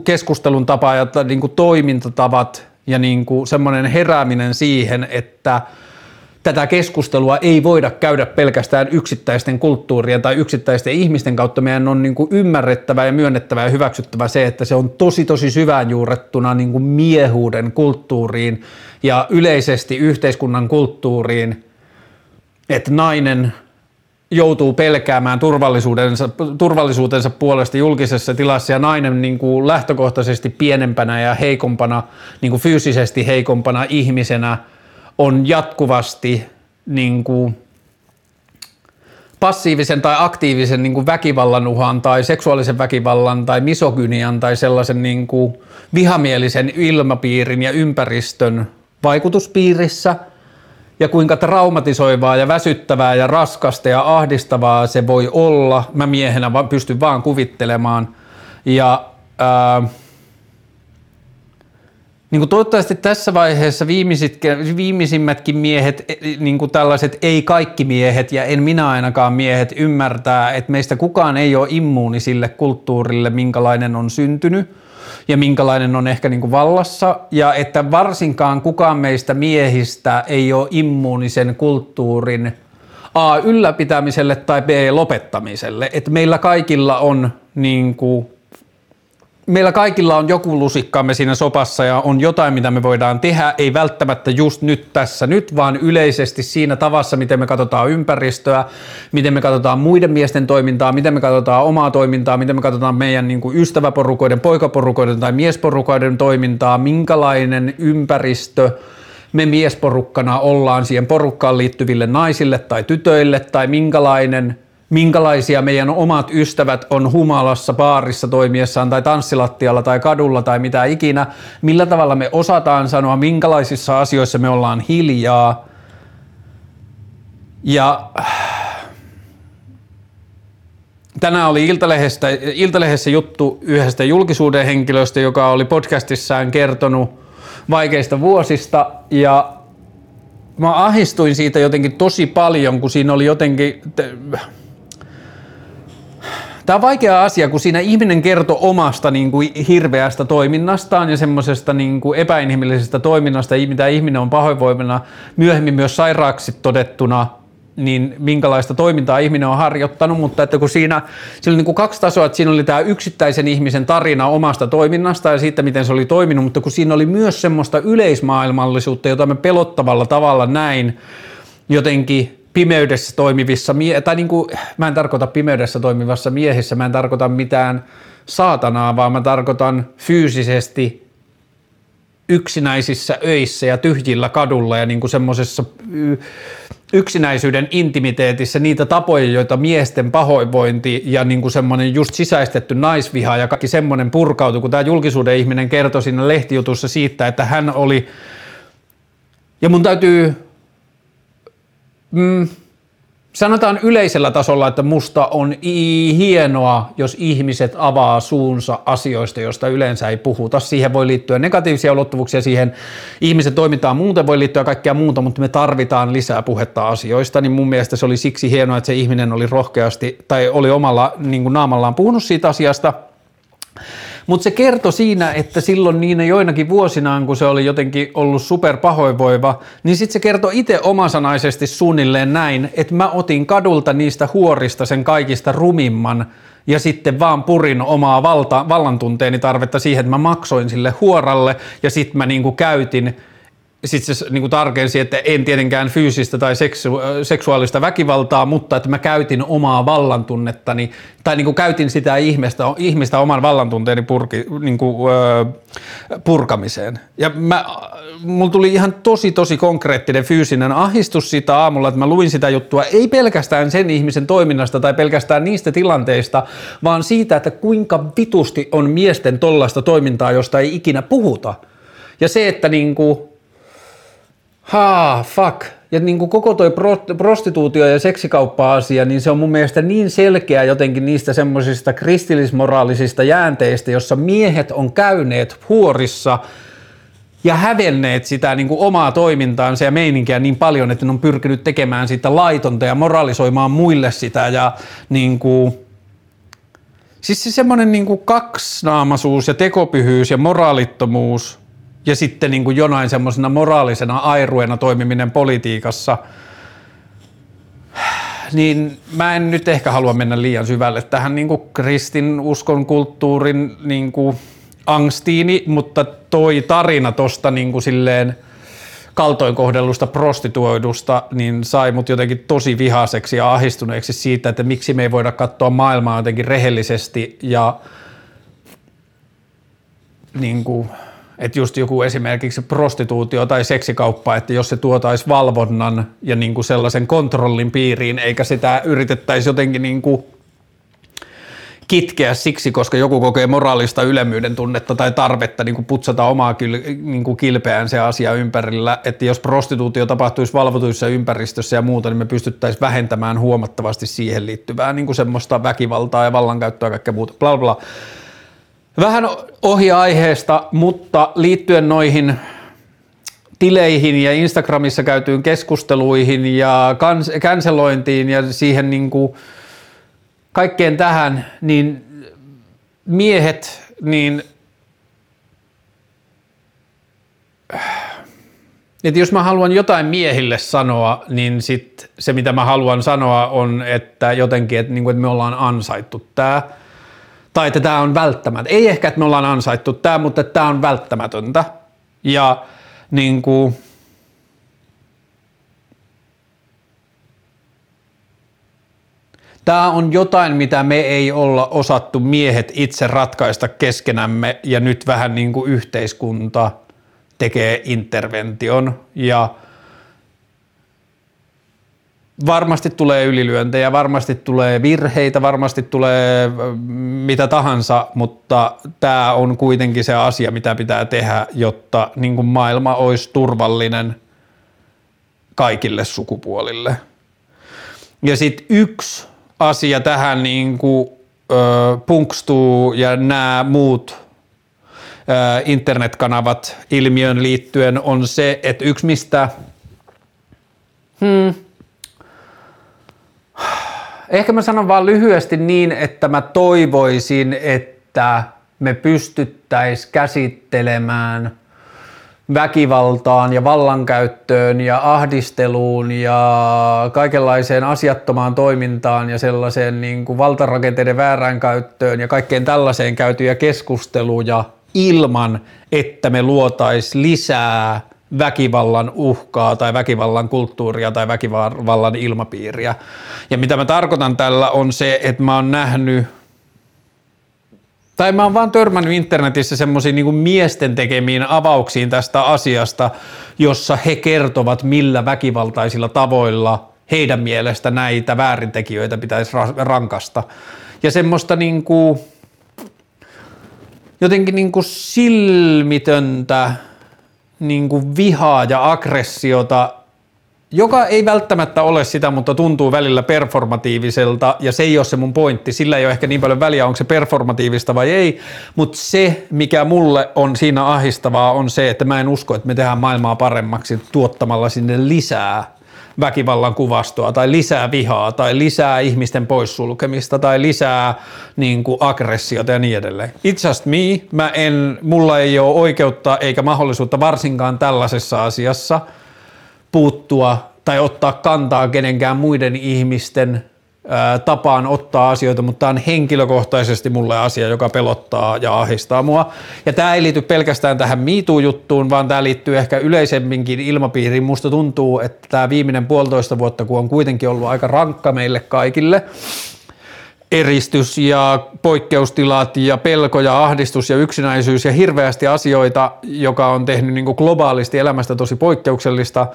keskustelun tapa ja niin kuin toimintatavat ja niin kuin semmoinen herääminen siihen, että – tätä keskustelua ei voida käydä pelkästään yksittäisten kulttuurien tai yksittäisten ihmisten kautta. Meidän on niin kuin ymmärrettävä ja myönnettävä ja hyväksyttävä se, että se on tosi tosi syvään juurrettuna niin kuin miehuuden kulttuuriin ja yleisesti yhteiskunnan kulttuuriin, että nainen joutuu pelkäämään turvallisuutensa, turvallisuutensa puolesta julkisessa tilassa ja nainen niin kuin lähtökohtaisesti pienempänä ja heikompana, niin kuin fyysisesti heikompana ihmisenä – on jatkuvasti niin kuin passiivisen tai aktiivisen niin kuin väkivallan uhan tai seksuaalisen väkivallan tai misogynian tai sellaisen niin kuin vihamielisen ilmapiirin ja ympäristön vaikutuspiirissä ja kuinka traumatisoivaa ja väsyttävää ja raskasta ja ahdistavaa se voi olla. Mä miehenä pystyn vaan kuvittelemaan. Ja ää, niin kuin toivottavasti tässä vaiheessa viimeisimmätkin miehet, e, niin kuin tällaiset ei kaikki miehet ja en minä ainakaan miehet ymmärtää, että meistä kukaan ei ole immuuni sille kulttuurille, minkälainen on syntynyt ja minkälainen on ehkä niin kuin vallassa ja että varsinkaan kukaan meistä miehistä ei ole immuuni sen kulttuurin A ylläpitämiselle tai B lopettamiselle. Että meillä kaikilla on niin kuin meillä kaikilla on joku lusikkamme siinä sopassa ja on jotain, mitä me voidaan tehdä, ei välttämättä just nyt tässä nyt, vaan yleisesti siinä tavassa, miten me katsotaan ympäristöä, miten me katsotaan muiden miesten toimintaa, miten me katsotaan omaa toimintaa, miten me katsotaan meidän niin kuin ystäväporukoiden, poikaporukoiden tai miesporukoiden toimintaa, minkälainen ympäristö me miesporukkana ollaan siihen porukkaan liittyville naisille tai tytöille tai minkälainen – minkälaisia meidän omat ystävät on humalassa, baarissa toimiessaan tai tanssilattialla tai kadulla tai mitä ikinä, millä tavalla me osataan sanoa, minkälaisissa asioissa me ollaan hiljaa. Ja tänään oli Iltalehdessä, Iltalehdessä juttu yhdestä julkisuuden henkilöstä, joka oli podcastissaan kertonut vaikeista vuosista ja mä ahistuin siitä jotenkin tosi paljon, kun siinä oli jotenkin Tämä on vaikea asia, kun siinä ihminen kertoo omasta niin kuin hirveästä toiminnastaan ja semmoisesta niin kuin epäinhimillisestä toiminnasta, mitä ihminen on pahoinvoimena myöhemmin myös sairaaksi todettuna, niin minkälaista toimintaa ihminen on harjoittanut, mutta että kun siinä, siinä oli niin kaksi tasoa, että siinä oli tämä yksittäisen ihmisen tarina omasta toiminnasta ja siitä, miten se oli toiminut, mutta kun siinä oli myös semmoista yleismaailmallisuutta, jota me pelottavalla tavalla näin jotenkin pimeydessä toimivissa, mie- tai niin kuin, mä en tarkoita pimeydessä toimivassa miehissä, mä en tarkoita mitään saatanaa, vaan mä tarkoitan fyysisesti yksinäisissä öissä ja tyhjillä kadulla ja niin kuin semmoisessa yksinäisyyden intimiteetissä niitä tapoja, joita miesten pahoinvointi ja niin kuin semmoinen just sisäistetty naisviha ja kaikki semmoinen purkautui, kun tämä julkisuuden ihminen kertoi siinä lehtijutussa siitä, että hän oli, ja mun täytyy mm, sanotaan yleisellä tasolla, että musta on hienoa, jos ihmiset avaa suunsa asioista, joista yleensä ei puhuta. Siihen voi liittyä negatiivisia ulottuvuuksia, siihen ihmisen toimintaan muuten voi liittyä kaikkea muuta, mutta me tarvitaan lisää puhetta asioista, niin mun mielestä se oli siksi hienoa, että se ihminen oli rohkeasti tai oli omalla niin naamallaan puhunut siitä asiasta. Mutta se kertoi siinä, että silloin niinä joinakin vuosinaan, kun se oli jotenkin ollut super pahoinvoiva, niin sitten se kertoi itse omasanaisesti suunnilleen näin, että mä otin kadulta niistä huorista sen kaikista rumimman ja sitten vaan purin omaa valta, vallantunteeni tarvetta siihen, että mä maksoin sille huoralle ja sitten mä niinku käytin sitten se niin kuin tarkensi, että en tietenkään fyysistä tai seksu, seksuaalista väkivaltaa, mutta että mä käytin omaa vallantunnettani, tai niin kuin käytin sitä ihmistä, ihmistä oman vallantunteeni purki, niin kuin, öö, purkamiseen. Ja mä, mulla tuli ihan tosi tosi konkreettinen fyysinen ahistus siitä aamulla, että mä luin sitä juttua, ei pelkästään sen ihmisen toiminnasta tai pelkästään niistä tilanteista, vaan siitä, että kuinka vitusti on miesten tollaista toimintaa, josta ei ikinä puhuta. Ja se, että niin kuin, haa, fuck. Ja niin kuin koko toi prostituutio- ja seksikauppa-asia, niin se on mun mielestä niin selkeä jotenkin niistä semmoisista kristillismoraalisista jäänteistä, jossa miehet on käyneet huorissa ja hävenneet sitä niin kuin omaa toimintaansa ja meininkiä niin paljon, että ne on pyrkinyt tekemään sitä laitonta ja moralisoimaan muille sitä ja niin kuin, Siis se semmoinen niin kaksinaamaisuus ja tekopyhyys ja moraalittomuus – ja sitten niin kuin jonain semmoisena moraalisena airuena toimiminen politiikassa, niin mä en nyt ehkä halua mennä liian syvälle tähän niin kuin kristin uskon kulttuurin niin kuin angstiini, mutta toi tarina tosta niin kuin silleen kaltoinkohdellusta prostituoidusta, niin sai mut jotenkin tosi vihaseksi ja ahistuneeksi siitä, että miksi me ei voida katsoa maailmaa jotenkin rehellisesti ja niin kuin, että just joku esimerkiksi prostituutio tai seksikauppa, että jos se tuotaisi valvonnan ja niin kuin sellaisen kontrollin piiriin, eikä sitä yritettäisi jotenkin niin kuin kitkeä siksi, koska joku kokee moraalista ylemmyyden tunnetta tai tarvetta niin kuin putsata omaa kyl, niin kuin kilpeään se asia ympärillä, että jos prostituutio tapahtuisi valvotuissa ympäristössä ja muuta, niin me pystyttäisiin vähentämään huomattavasti siihen liittyvää niin kuin semmoista väkivaltaa ja vallankäyttöä ja kaikkea muuta, bla bla. Vähän ohi aiheesta, mutta liittyen noihin tileihin ja Instagramissa käytyyn keskusteluihin ja kans- cancelointiin ja siihen niin kuin kaikkeen tähän, niin miehet, niin että jos mä haluan jotain miehille sanoa, niin sit se mitä mä haluan sanoa on, että jotenkin, että, niin kuin, että me ollaan ansaittu tämä – tai että tämä on välttämätöntä. Ei ehkä, että me ollaan ansaittu tämä, mutta tämä on välttämätöntä. Ja niin kuin, Tämä on jotain, mitä me ei olla osattu miehet itse ratkaista keskenämme ja nyt vähän niin kuin yhteiskunta tekee intervention ja varmasti tulee ylilyöntejä, varmasti tulee virheitä, varmasti tulee mitä tahansa, mutta tämä on kuitenkin se asia, mitä pitää tehdä, jotta niin kuin maailma olisi turvallinen kaikille sukupuolille. Ja sitten yksi asia tähän niin kuin, ö, punkstuu ja nämä muut ö, internetkanavat ilmiön liittyen on se, että yksi mistä hmm, Ehkä mä sanon vaan lyhyesti niin, että mä toivoisin, että me pystyttäis käsittelemään väkivaltaan ja vallankäyttöön ja ahdisteluun ja kaikenlaiseen asiattomaan toimintaan ja sellaiseen niin kuin valtarakenteiden väärään käyttöön ja kaikkeen tällaiseen käytyjä keskusteluja ilman, että me luotais lisää väkivallan uhkaa tai väkivallan kulttuuria tai väkivallan ilmapiiriä. Ja mitä mä tarkoitan tällä on se, että mä oon nähnyt tai mä oon vaan törmännyt internetissä semmoisiin niin miesten tekemiin avauksiin tästä asiasta, jossa he kertovat, millä väkivaltaisilla tavoilla heidän mielestä näitä väärintekijöitä pitäisi rankasta. Ja semmoista niin kuin, jotenkin niin kuin silmitöntä niin kuin vihaa ja aggressiota, joka ei välttämättä ole sitä, mutta tuntuu välillä performatiiviselta, ja se ei ole se mun pointti. Sillä ei ole ehkä niin paljon väliä, onko se performatiivista vai ei, mutta se, mikä mulle on siinä ahistavaa, on se, että mä en usko, että me tehdään maailmaa paremmaksi tuottamalla sinne lisää väkivallan kuvastoa tai lisää vihaa tai lisää ihmisten poissulkemista tai lisää niin kuin aggressiota ja niin edelleen. It's just me. Mä en, mulla ei ole oikeutta eikä mahdollisuutta varsinkaan tällaisessa asiassa puuttua tai ottaa kantaa kenenkään muiden ihmisten tapaan ottaa asioita, mutta tämä on henkilökohtaisesti mulle asia, joka pelottaa ja ahistaa mua. Ja tämä ei liity pelkästään tähän MeToo-juttuun, vaan tämä liittyy ehkä yleisemminkin ilmapiiriin. Musta tuntuu, että tämä viimeinen puolitoista vuotta, kun on kuitenkin ollut aika rankka meille kaikille, eristys ja poikkeustilat ja pelko ja ahdistus ja yksinäisyys ja hirveästi asioita, joka on tehnyt niin globaalisti elämästä tosi poikkeuksellista,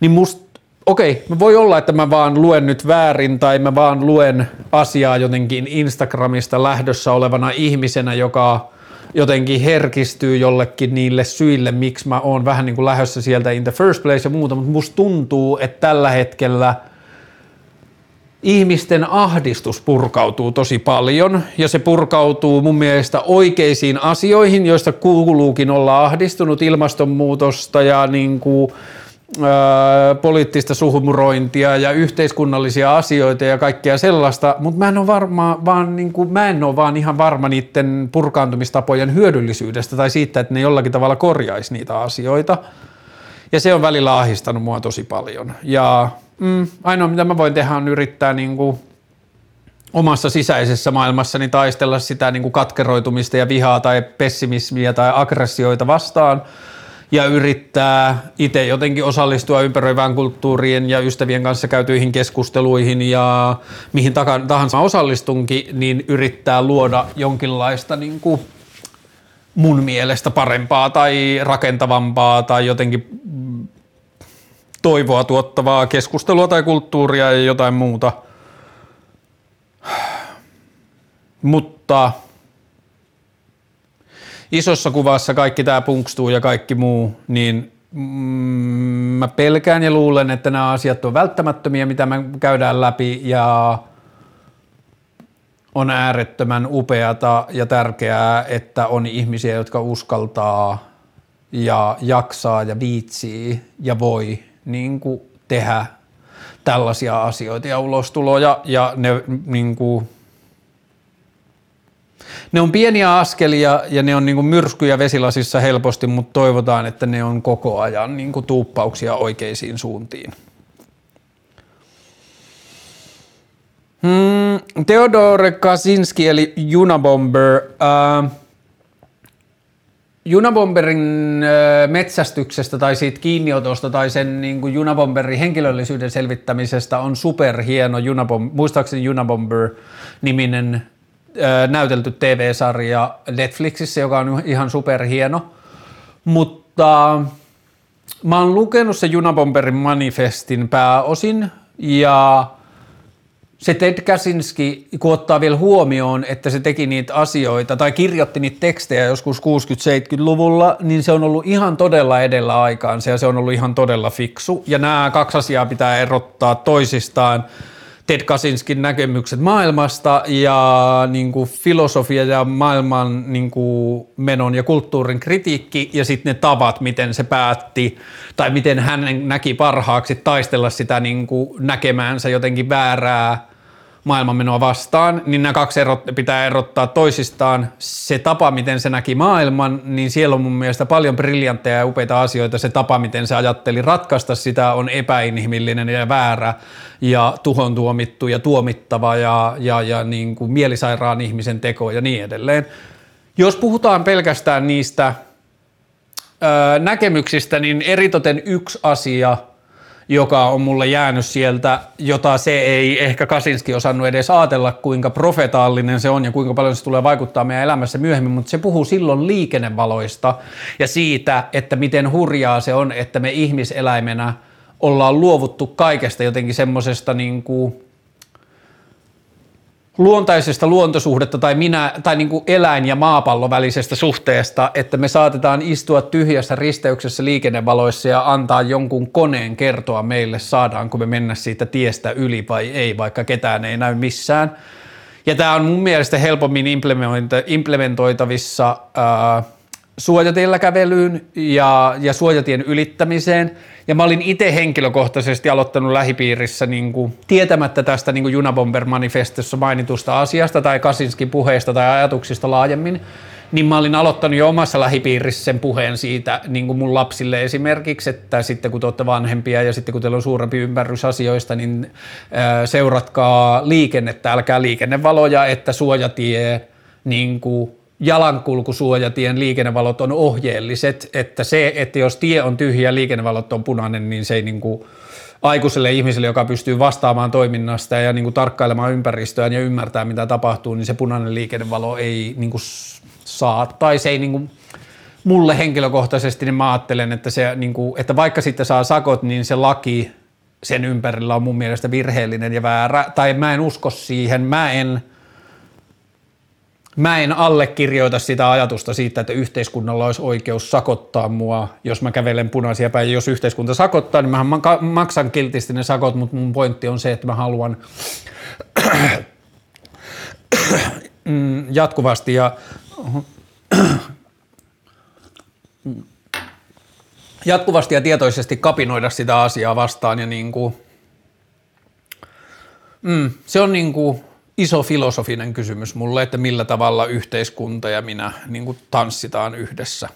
niin musta okei, me voi olla, että mä vaan luen nyt väärin tai mä vaan luen asiaa jotenkin Instagramista lähdössä olevana ihmisenä, joka jotenkin herkistyy jollekin niille syille, miksi mä oon vähän niin kuin lähdössä sieltä in the first place ja muuta, mutta musta tuntuu, että tällä hetkellä ihmisten ahdistus purkautuu tosi paljon ja se purkautuu mun mielestä oikeisiin asioihin, joista kuuluukin olla ahdistunut ilmastonmuutosta ja niin kuin poliittista suhumurointia ja yhteiskunnallisia asioita ja kaikkea sellaista, mutta mä en ole varma, vaan niin kuin, mä en ole vaan ihan varma niiden purkaantumistapojen hyödyllisyydestä tai siitä, että ne jollakin tavalla korjaisi niitä asioita. Ja se on välillä ahistanut mua tosi paljon. Ja mm, ainoa mitä mä voin tehdä on yrittää niin kuin omassa sisäisessä maailmassani taistella sitä niin kuin katkeroitumista ja vihaa tai pessimismiä tai aggressioita vastaan – ja yrittää itse jotenkin osallistua ympäröivään kulttuuriin ja ystävien kanssa käytyihin keskusteluihin ja mihin tahansa osallistunkin, niin yrittää luoda jonkinlaista niin kuin mun mielestä parempaa tai rakentavampaa tai jotenkin toivoa tuottavaa keskustelua tai kulttuuria ja jotain muuta. Mutta isossa kuvassa kaikki tämä punkstuu ja kaikki muu, niin mm, mä pelkään ja luulen, että nämä asiat on välttämättömiä, mitä me käydään läpi ja on äärettömän upeata ja tärkeää, että on ihmisiä, jotka uskaltaa ja jaksaa ja viitsii ja voi niin kuin tehdä tällaisia asioita ja ulostuloja ja ne niin kuin, ne on pieniä askelia ja ne on niin kuin myrskyjä vesilasissa helposti, mutta toivotaan, että ne on koko ajan niin kuin tuuppauksia oikeisiin suuntiin. Hmm, Theodore Kaczynski eli Junabomber. Äh, Junabomberin äh, metsästyksestä tai siitä kiinniotosta tai sen niin kuin Junabomberin henkilöllisyyden selvittämisestä on superhieno Junabom, muistaakseni Junabomber-niminen näytelty TV-sarja Netflixissä, joka on ihan superhieno. Mutta mä oon lukenut se Junabomberin manifestin pääosin ja se Ted Kaczynski, kun ottaa vielä huomioon, että se teki niitä asioita tai kirjoitti niitä tekstejä joskus 60-70-luvulla, niin se on ollut ihan todella edellä aikaansa ja se on ollut ihan todella fiksu. Ja nämä kaksi asiaa pitää erottaa toisistaan. Ted Kasinskin näkemykset maailmasta ja niin kuin filosofia ja maailman niin kuin menon ja kulttuurin kritiikki ja sitten ne tavat, miten se päätti tai miten hän näki parhaaksi taistella sitä niin kuin näkemäänsä jotenkin väärää maailmanmenoa vastaan, niin nämä kaksi erot, pitää erottaa toisistaan. Se tapa, miten se näki maailman, niin siellä on mun mielestä paljon briljantteja ja upeita asioita. Se tapa, miten se ajatteli ratkaista sitä, on epäinhimillinen ja väärä ja tuhon tuomittu ja tuomittava ja, ja, ja niin kuin mielisairaan ihmisen teko ja niin edelleen. Jos puhutaan pelkästään niistä ö, näkemyksistä, niin eritoten yksi asia – joka on mulle jäänyt sieltä, jota se ei ehkä Kasinski osannut edes ajatella, kuinka profetaalinen se on ja kuinka paljon se tulee vaikuttaa meidän elämässä myöhemmin, mutta se puhuu silloin liikennevaloista ja siitä, että miten hurjaa se on, että me ihmiseläimenä ollaan luovuttu kaikesta jotenkin semmoisesta niin kuin luontaisesta luontosuhdetta tai, minä, tai niin kuin eläin- ja maapallon välisestä suhteesta, että me saatetaan istua tyhjässä risteyksessä liikennevaloissa ja antaa jonkun koneen kertoa meille, saadaanko me mennä siitä tiestä yli vai ei, vaikka ketään ei näy missään. Ja tämä on mun mielestä helpommin implementoitavissa ää, suojatiellä kävelyyn ja, ja suojatien ylittämiseen. Ja mä olin itse henkilökohtaisesti aloittanut lähipiirissä niin kuin, tietämättä tästä niin kuin Junabomber-manifestossa mainitusta asiasta tai Kasinskin puheesta tai ajatuksista laajemmin, niin mä olin aloittanut jo omassa lähipiirissä sen puheen siitä niin kuin mun lapsille esimerkiksi, että sitten kun te olette vanhempia ja sitten kun teillä on suurempi ymmärrys asioista, niin seuratkaa liikennettä, älkää liikennevaloja, että suojatie, niin kuin jalankulkusuojatien liikennevalot on ohjeelliset, että se, että jos tie on tyhjä ja liikennevalot on punainen, niin se ei niin kuin aikuiselle ihmiselle, joka pystyy vastaamaan toiminnasta ja niin kuin tarkkailemaan ympäristöään ja ymmärtää, mitä tapahtuu, niin se punainen liikennevalo ei niin kuin saa, tai se ei niin kuin, mulle henkilökohtaisesti, niin mä ajattelen, että, se, niin kuin, että vaikka sitten saa sakot, niin se laki sen ympärillä on mun mielestä virheellinen ja väärä, tai mä en usko siihen, mä en – mä en allekirjoita sitä ajatusta siitä, että yhteiskunnalla olisi oikeus sakottaa mua, jos mä kävelen punaisia päin. Jos yhteiskunta sakottaa, niin mä maksan kiltisti ne sakot, mutta mun pointti on se, että mä haluan *clears throat* jatkuvasti ja *clears throat* jatkuvasti ja tietoisesti kapinoida sitä asiaa vastaan ja niin kuin, mm, se on niin kuin, iso filosofinen kysymys mulle, että millä tavalla yhteiskunta ja minä niin kuin tanssitaan yhdessä.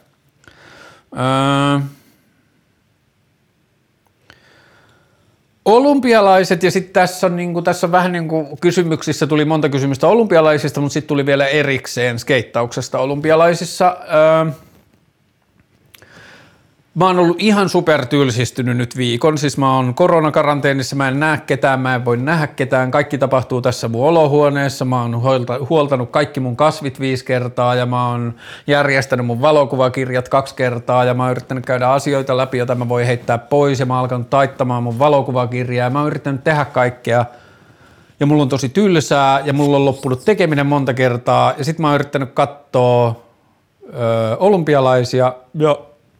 Öö, Olympialaiset ja sitten tässä niin tässä on vähän niin kuin kysymyksissä tuli monta kysymystä olympialaisista, mutta sitten tuli vielä erikseen skeittauksesta olympialaisissa. Öö, Mä oon ollut ihan tylsistynyt nyt viikon, siis mä oon koronakaranteenissa, mä en näe ketään, mä en voi nähdä ketään, kaikki tapahtuu tässä mun olohuoneessa, mä oon huoltanut kaikki mun kasvit viisi kertaa ja mä oon järjestänyt mun valokuvakirjat kaksi kertaa ja mä oon yrittänyt käydä asioita läpi, joita mä voin heittää pois ja mä oon alkanut taittamaan mun valokuvakirjaa ja mä oon yrittänyt tehdä kaikkea. Ja mulla on tosi tylsää ja mulla on loppunut tekeminen monta kertaa. Ja sit mä oon yrittänyt katsoa ö, olympialaisia. Ja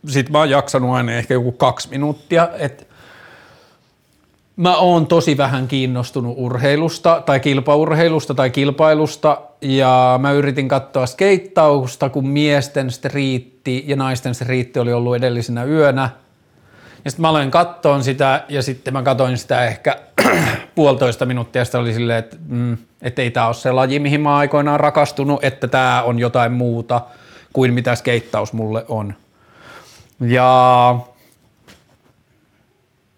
sit mä oon jaksanut aina ehkä joku kaksi minuuttia, että mä oon tosi vähän kiinnostunut urheilusta tai kilpaurheilusta tai kilpailusta ja mä yritin katsoa skeittausta, kun miesten striitti ja naisten striitti oli ollut edellisenä yönä. Ja sitten mä aloin kattoon sitä ja sitten mä katoin sitä ehkä *clears throat* puolitoista minuuttia ja oli silleen, että mm, et ei tämä ole se laji, mihin mä aikoinaan rakastunut, että tämä on jotain muuta kuin mitä skeittaus mulle on. Ja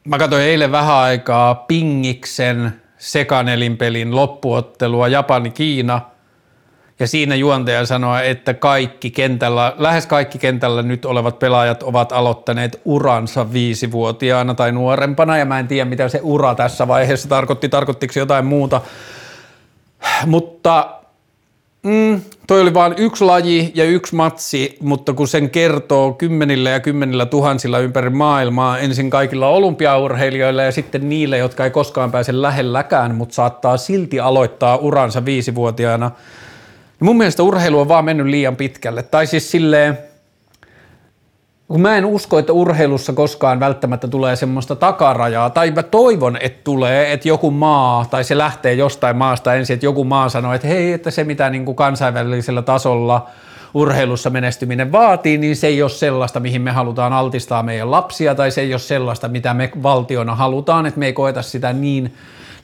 mä katsoin eilen vähän aikaa Pingiksen sekanelinpelin loppuottelua Japani-Kiina. Ja siinä juontaja sanoi, että kaikki kentällä, lähes kaikki kentällä nyt olevat pelaajat ovat aloittaneet uransa viisivuotiaana tai nuorempana. Ja mä en tiedä, mitä se ura tässä vaiheessa tarkoitti, tarkoittiko jotain muuta. Mutta Mm, toi oli vain yksi laji ja yksi matsi, mutta kun sen kertoo kymmenillä ja kymmenillä tuhansilla ympäri maailmaa, ensin kaikilla olympiaurheilijoilla ja sitten niille, jotka ei koskaan pääse lähelläkään, mutta saattaa silti aloittaa uransa viisivuotiaana, mun mielestä urheilu on vaan mennyt liian pitkälle. Tai siis silleen, kun mä en usko, että urheilussa koskaan välttämättä tulee semmoista takarajaa, tai mä toivon, että tulee, että joku maa, tai se lähtee jostain maasta ensin, että joku maa sanoo, että hei, että se mitä niin kuin kansainvälisellä tasolla urheilussa menestyminen vaatii, niin se ei ole sellaista, mihin me halutaan altistaa meidän lapsia, tai se ei ole sellaista, mitä me valtiona halutaan, että me ei koeta sitä niin,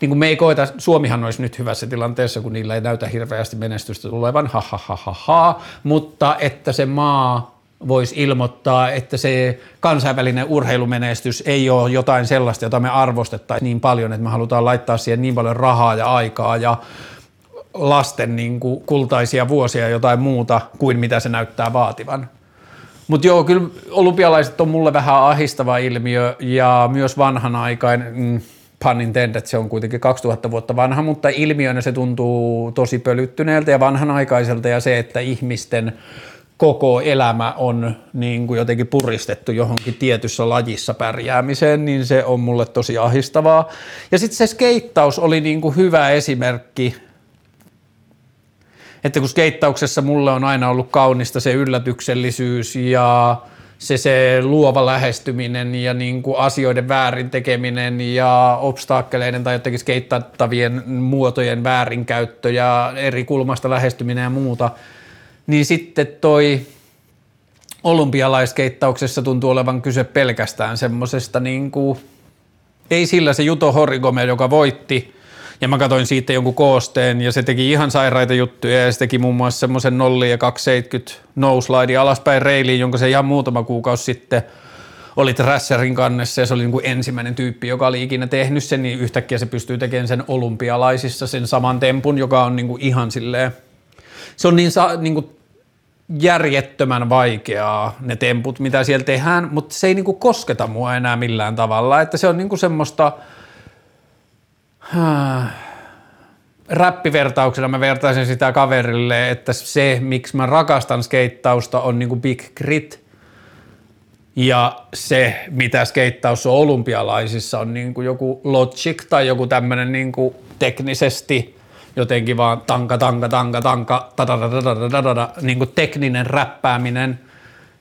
niin kuin me ei koeta, Suomihan olisi nyt hyvässä tilanteessa, kun niillä ei näytä hirveästi menestystä tulevan, ha, ha, ha, ha, ha, mutta että se maa voisi ilmoittaa, että se kansainvälinen urheilumenestys ei ole jotain sellaista, jota me arvostettaisiin niin paljon, että me halutaan laittaa siihen niin paljon rahaa ja aikaa ja lasten niin kuin kultaisia vuosia jotain muuta kuin mitä se näyttää vaativan. Mutta joo, kyllä olympialaiset on mulle vähän ahistava ilmiö ja myös vanhanaikainen, mm, pun intended, se on kuitenkin 2000 vuotta vanha, mutta ilmiönä se tuntuu tosi pölyttyneeltä ja vanhanaikaiselta ja se, että ihmisten koko elämä on niin kuin jotenkin puristettu johonkin tietyssä lajissa pärjäämiseen, niin se on mulle tosi ahistavaa. Ja sitten se skeittaus oli niin kuin hyvä esimerkki, että kun skeittauksessa mulle on aina ollut kaunista se yllätyksellisyys ja se, se luova lähestyminen ja niin kuin asioiden väärin tekeminen ja obstaakkeleiden tai jotenkin skeittattavien muotojen väärinkäyttö ja eri kulmasta lähestyminen ja muuta – niin sitten toi olympialaiskeittauksessa tuntuu olevan kyse pelkästään semmoisesta niin kuin, ei sillä se Juto Horigome, joka voitti, Ja mä katsoin siitä jonkun koosteen ja se teki ihan sairaita juttuja ja se teki muun muassa semmoisen 0 ja 270 noslide alaspäin reiliin, jonka se ihan muutama kuukausi sitten oli Thrasherin kannessa ja se oli niin kuin ensimmäinen tyyppi, joka oli ikinä tehnyt sen, niin yhtäkkiä se pystyy tekemään sen olympialaisissa sen saman tempun, joka on niin kuin ihan silleen, se on niin, sa, niin kuin järjettömän vaikeaa ne temput, mitä siellä tehdään, mutta se ei niinku kosketa mua enää millään tavalla, että se on niinku semmoista, äh, räppivertauksena mä vertaisin sitä kaverille, että se, miksi mä rakastan skeittausta, on niinku big grit. Ja se, mitä skeittaus on olympialaisissa, on niinku joku logic tai joku tämmöinen niinku teknisesti jotenkin vaan tanka, tanka, tanka, tanka, niin kuin tekninen räppääminen –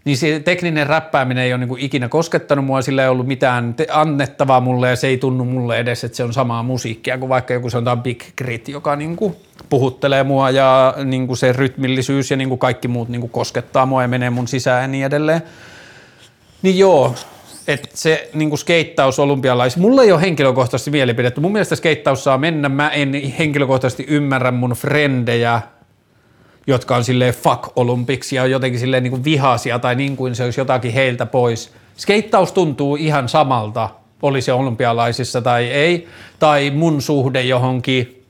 niin se tekninen räppääminen ei ole niin ikinä koskettanut mua, sillä ei ollut mitään annettavaa mulle ja se ei tunnu mulle edes, että se on samaa musiikkia kuin vaikka joku sanotaan Big Grit, joka niin kuin puhuttelee mua ja niin kuin se rytmillisyys ja niin kuin kaikki muut niin kuin koskettaa mua ja menee mun sisään ja niin edelleen. Niin joo, että se niin skeittaus olympialais, mulla ei ole henkilökohtaisesti mielipidettä. Mun mielestä skeittaus saa mennä. Mä en henkilökohtaisesti ymmärrä mun frendejä jotka on silleen fuck Olympics ja jotenkin silleen niin vihaisia tai niin kuin se olisi jotakin heiltä pois. Skeittaus tuntuu ihan samalta, oli se olympialaisissa tai ei, tai mun suhde johonkin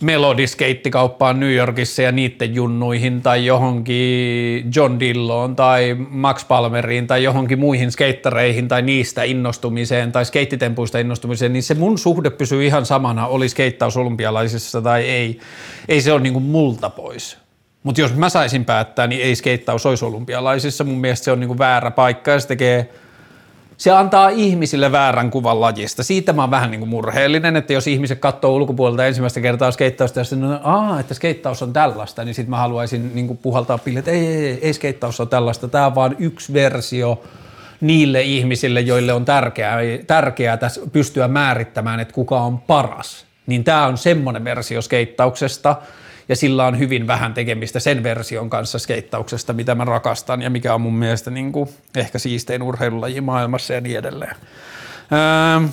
melodiskeitti-kauppaan New Yorkissa ja niiden junnuihin tai johonkin John Dilloon tai Max Palmeriin tai johonkin muihin skeittareihin tai niistä innostumiseen tai skeittitempuista innostumiseen, niin se mun suhde pysyy ihan samana, oli skeittaus olympialaisissa tai ei. Ei se ole niin multa pois. Mutta jos mä saisin päättää, niin ei skeittaus olisi olympialaisissa. Mun mielestä se on niin väärä paikka ja se tekee – se antaa ihmisille väärän kuvan lajista. Siitä mä oon vähän niin kuin murheellinen, että jos ihmiset katsoo ulkopuolelta ensimmäistä kertaa skeittausta ja sitten Aa, että skeittaus on tällaista, niin sitten mä haluaisin niin kuin puhaltaa pille, että ei, ei, ei, ei skeittaus on tällaista, tämä on vaan yksi versio niille ihmisille, joille on tärkeää, tärkeää tässä pystyä määrittämään, että kuka on paras. Niin tämä on semmoinen versio skeittauksesta, ja sillä on hyvin vähän tekemistä sen version kanssa skeittauksesta, mitä mä rakastan ja mikä on mun mielestä niin kuin ehkä siistein urheilulaji maailmassa ja niin edelleen. Öö,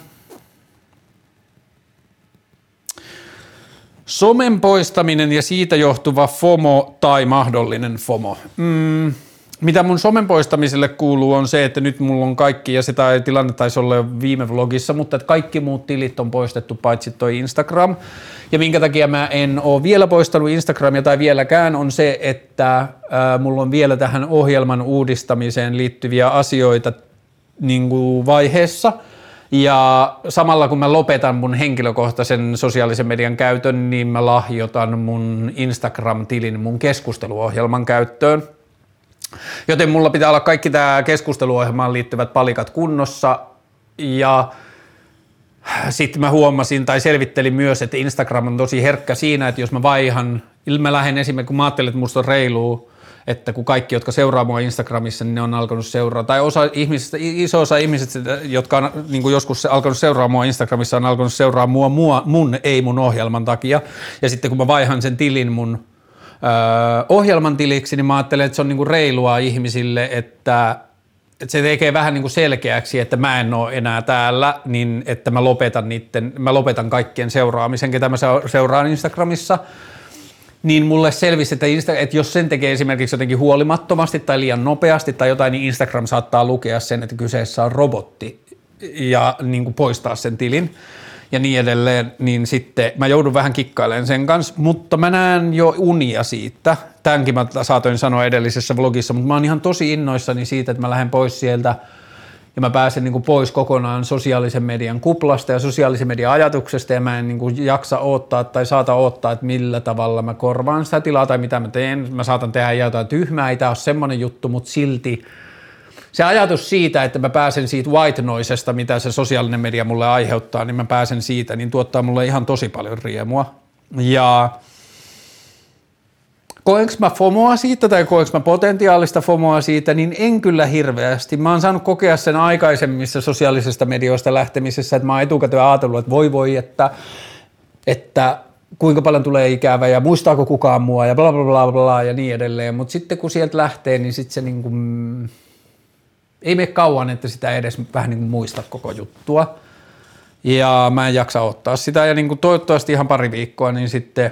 somen poistaminen ja siitä johtuva FOMO tai mahdollinen FOMO. Mm, mitä mun somen poistamiselle kuuluu on se, että nyt mulla on kaikki, ja sitä tilanne taisi olla jo viime vlogissa, mutta että kaikki muut tilit on poistettu paitsi toi Instagram. Ja minkä takia mä en ole vielä poistanut Instagramia tai vieläkään on se, että äh, mulla on vielä tähän ohjelman uudistamiseen liittyviä asioita niin kuin vaiheessa. Ja samalla kun mä lopetan mun henkilökohtaisen sosiaalisen median käytön, niin mä lahjoitan mun Instagram-tilin mun keskusteluohjelman käyttöön. Joten mulla pitää olla kaikki tämä keskusteluohjelmaan liittyvät palikat kunnossa ja sitten mä huomasin tai selvittelin myös, että Instagram on tosi herkkä siinä, että jos mä vaihan, mä lähden esimerkiksi, kun mä ajattelin, että musta on reilua, että kun kaikki, jotka seuraa mua Instagramissa, niin ne on alkanut seuraa, tai osa ihmisistä, iso osa ihmisistä, jotka on niin kuin joskus alkanut seuraa mua Instagramissa, on alkanut seuraa mua, mua mun, ei mun ohjelman takia, ja sitten kun mä vaihan sen tilin mun öö, ohjelman tiliksi, niin mä ajattelen, että se on niin kuin reilua ihmisille, että että se tekee vähän niin kuin selkeäksi, että mä en ole enää täällä, niin että mä lopetan, niitten, mä lopetan kaikkien seuraamisen, ketä mä seuraan Instagramissa. Niin mulle selvisi, että, Insta, että jos sen tekee esimerkiksi jotenkin huolimattomasti tai liian nopeasti tai jotain, niin Instagram saattaa lukea sen, että kyseessä on robotti ja niin kuin poistaa sen tilin ja niin edelleen, niin sitten mä joudun vähän kikkailemaan sen kanssa, mutta mä näen jo unia siitä. Tämänkin mä saatoin sanoa edellisessä vlogissa, mutta mä oon ihan tosi innoissani siitä, että mä lähden pois sieltä ja mä pääsen niin kuin pois kokonaan sosiaalisen median kuplasta ja sosiaalisen median ajatuksesta ja mä en niin kuin jaksa odottaa tai saata odottaa, että millä tavalla mä korvaan sitä tilaa tai mitä mä teen. Mä saatan tehdä jotain tyhmää, ei tämä ole semmoinen juttu, mutta silti – se ajatus siitä, että mä pääsen siitä white noisesta, mitä se sosiaalinen media mulle aiheuttaa, niin mä pääsen siitä, niin tuottaa mulle ihan tosi paljon riemua. Ja koenko mä FOMOa siitä tai koenko mä potentiaalista FOMOa siitä, niin en kyllä hirveästi. Mä oon saanut kokea sen aikaisemmissa sosiaalisesta medioista lähtemisessä, että mä oon etukäteen ajatellut, että voi voi, että, että kuinka paljon tulee ikävä ja muistaako kukaan mua ja bla bla bla bla ja niin edelleen. Mutta sitten kun sieltä lähtee, niin sitten se niin kuin, ei mene kauan, että sitä edes vähän niin kuin muista koko juttua. Ja mä en jaksa ottaa sitä ja niin kuin toivottavasti ihan pari viikkoa, niin sitten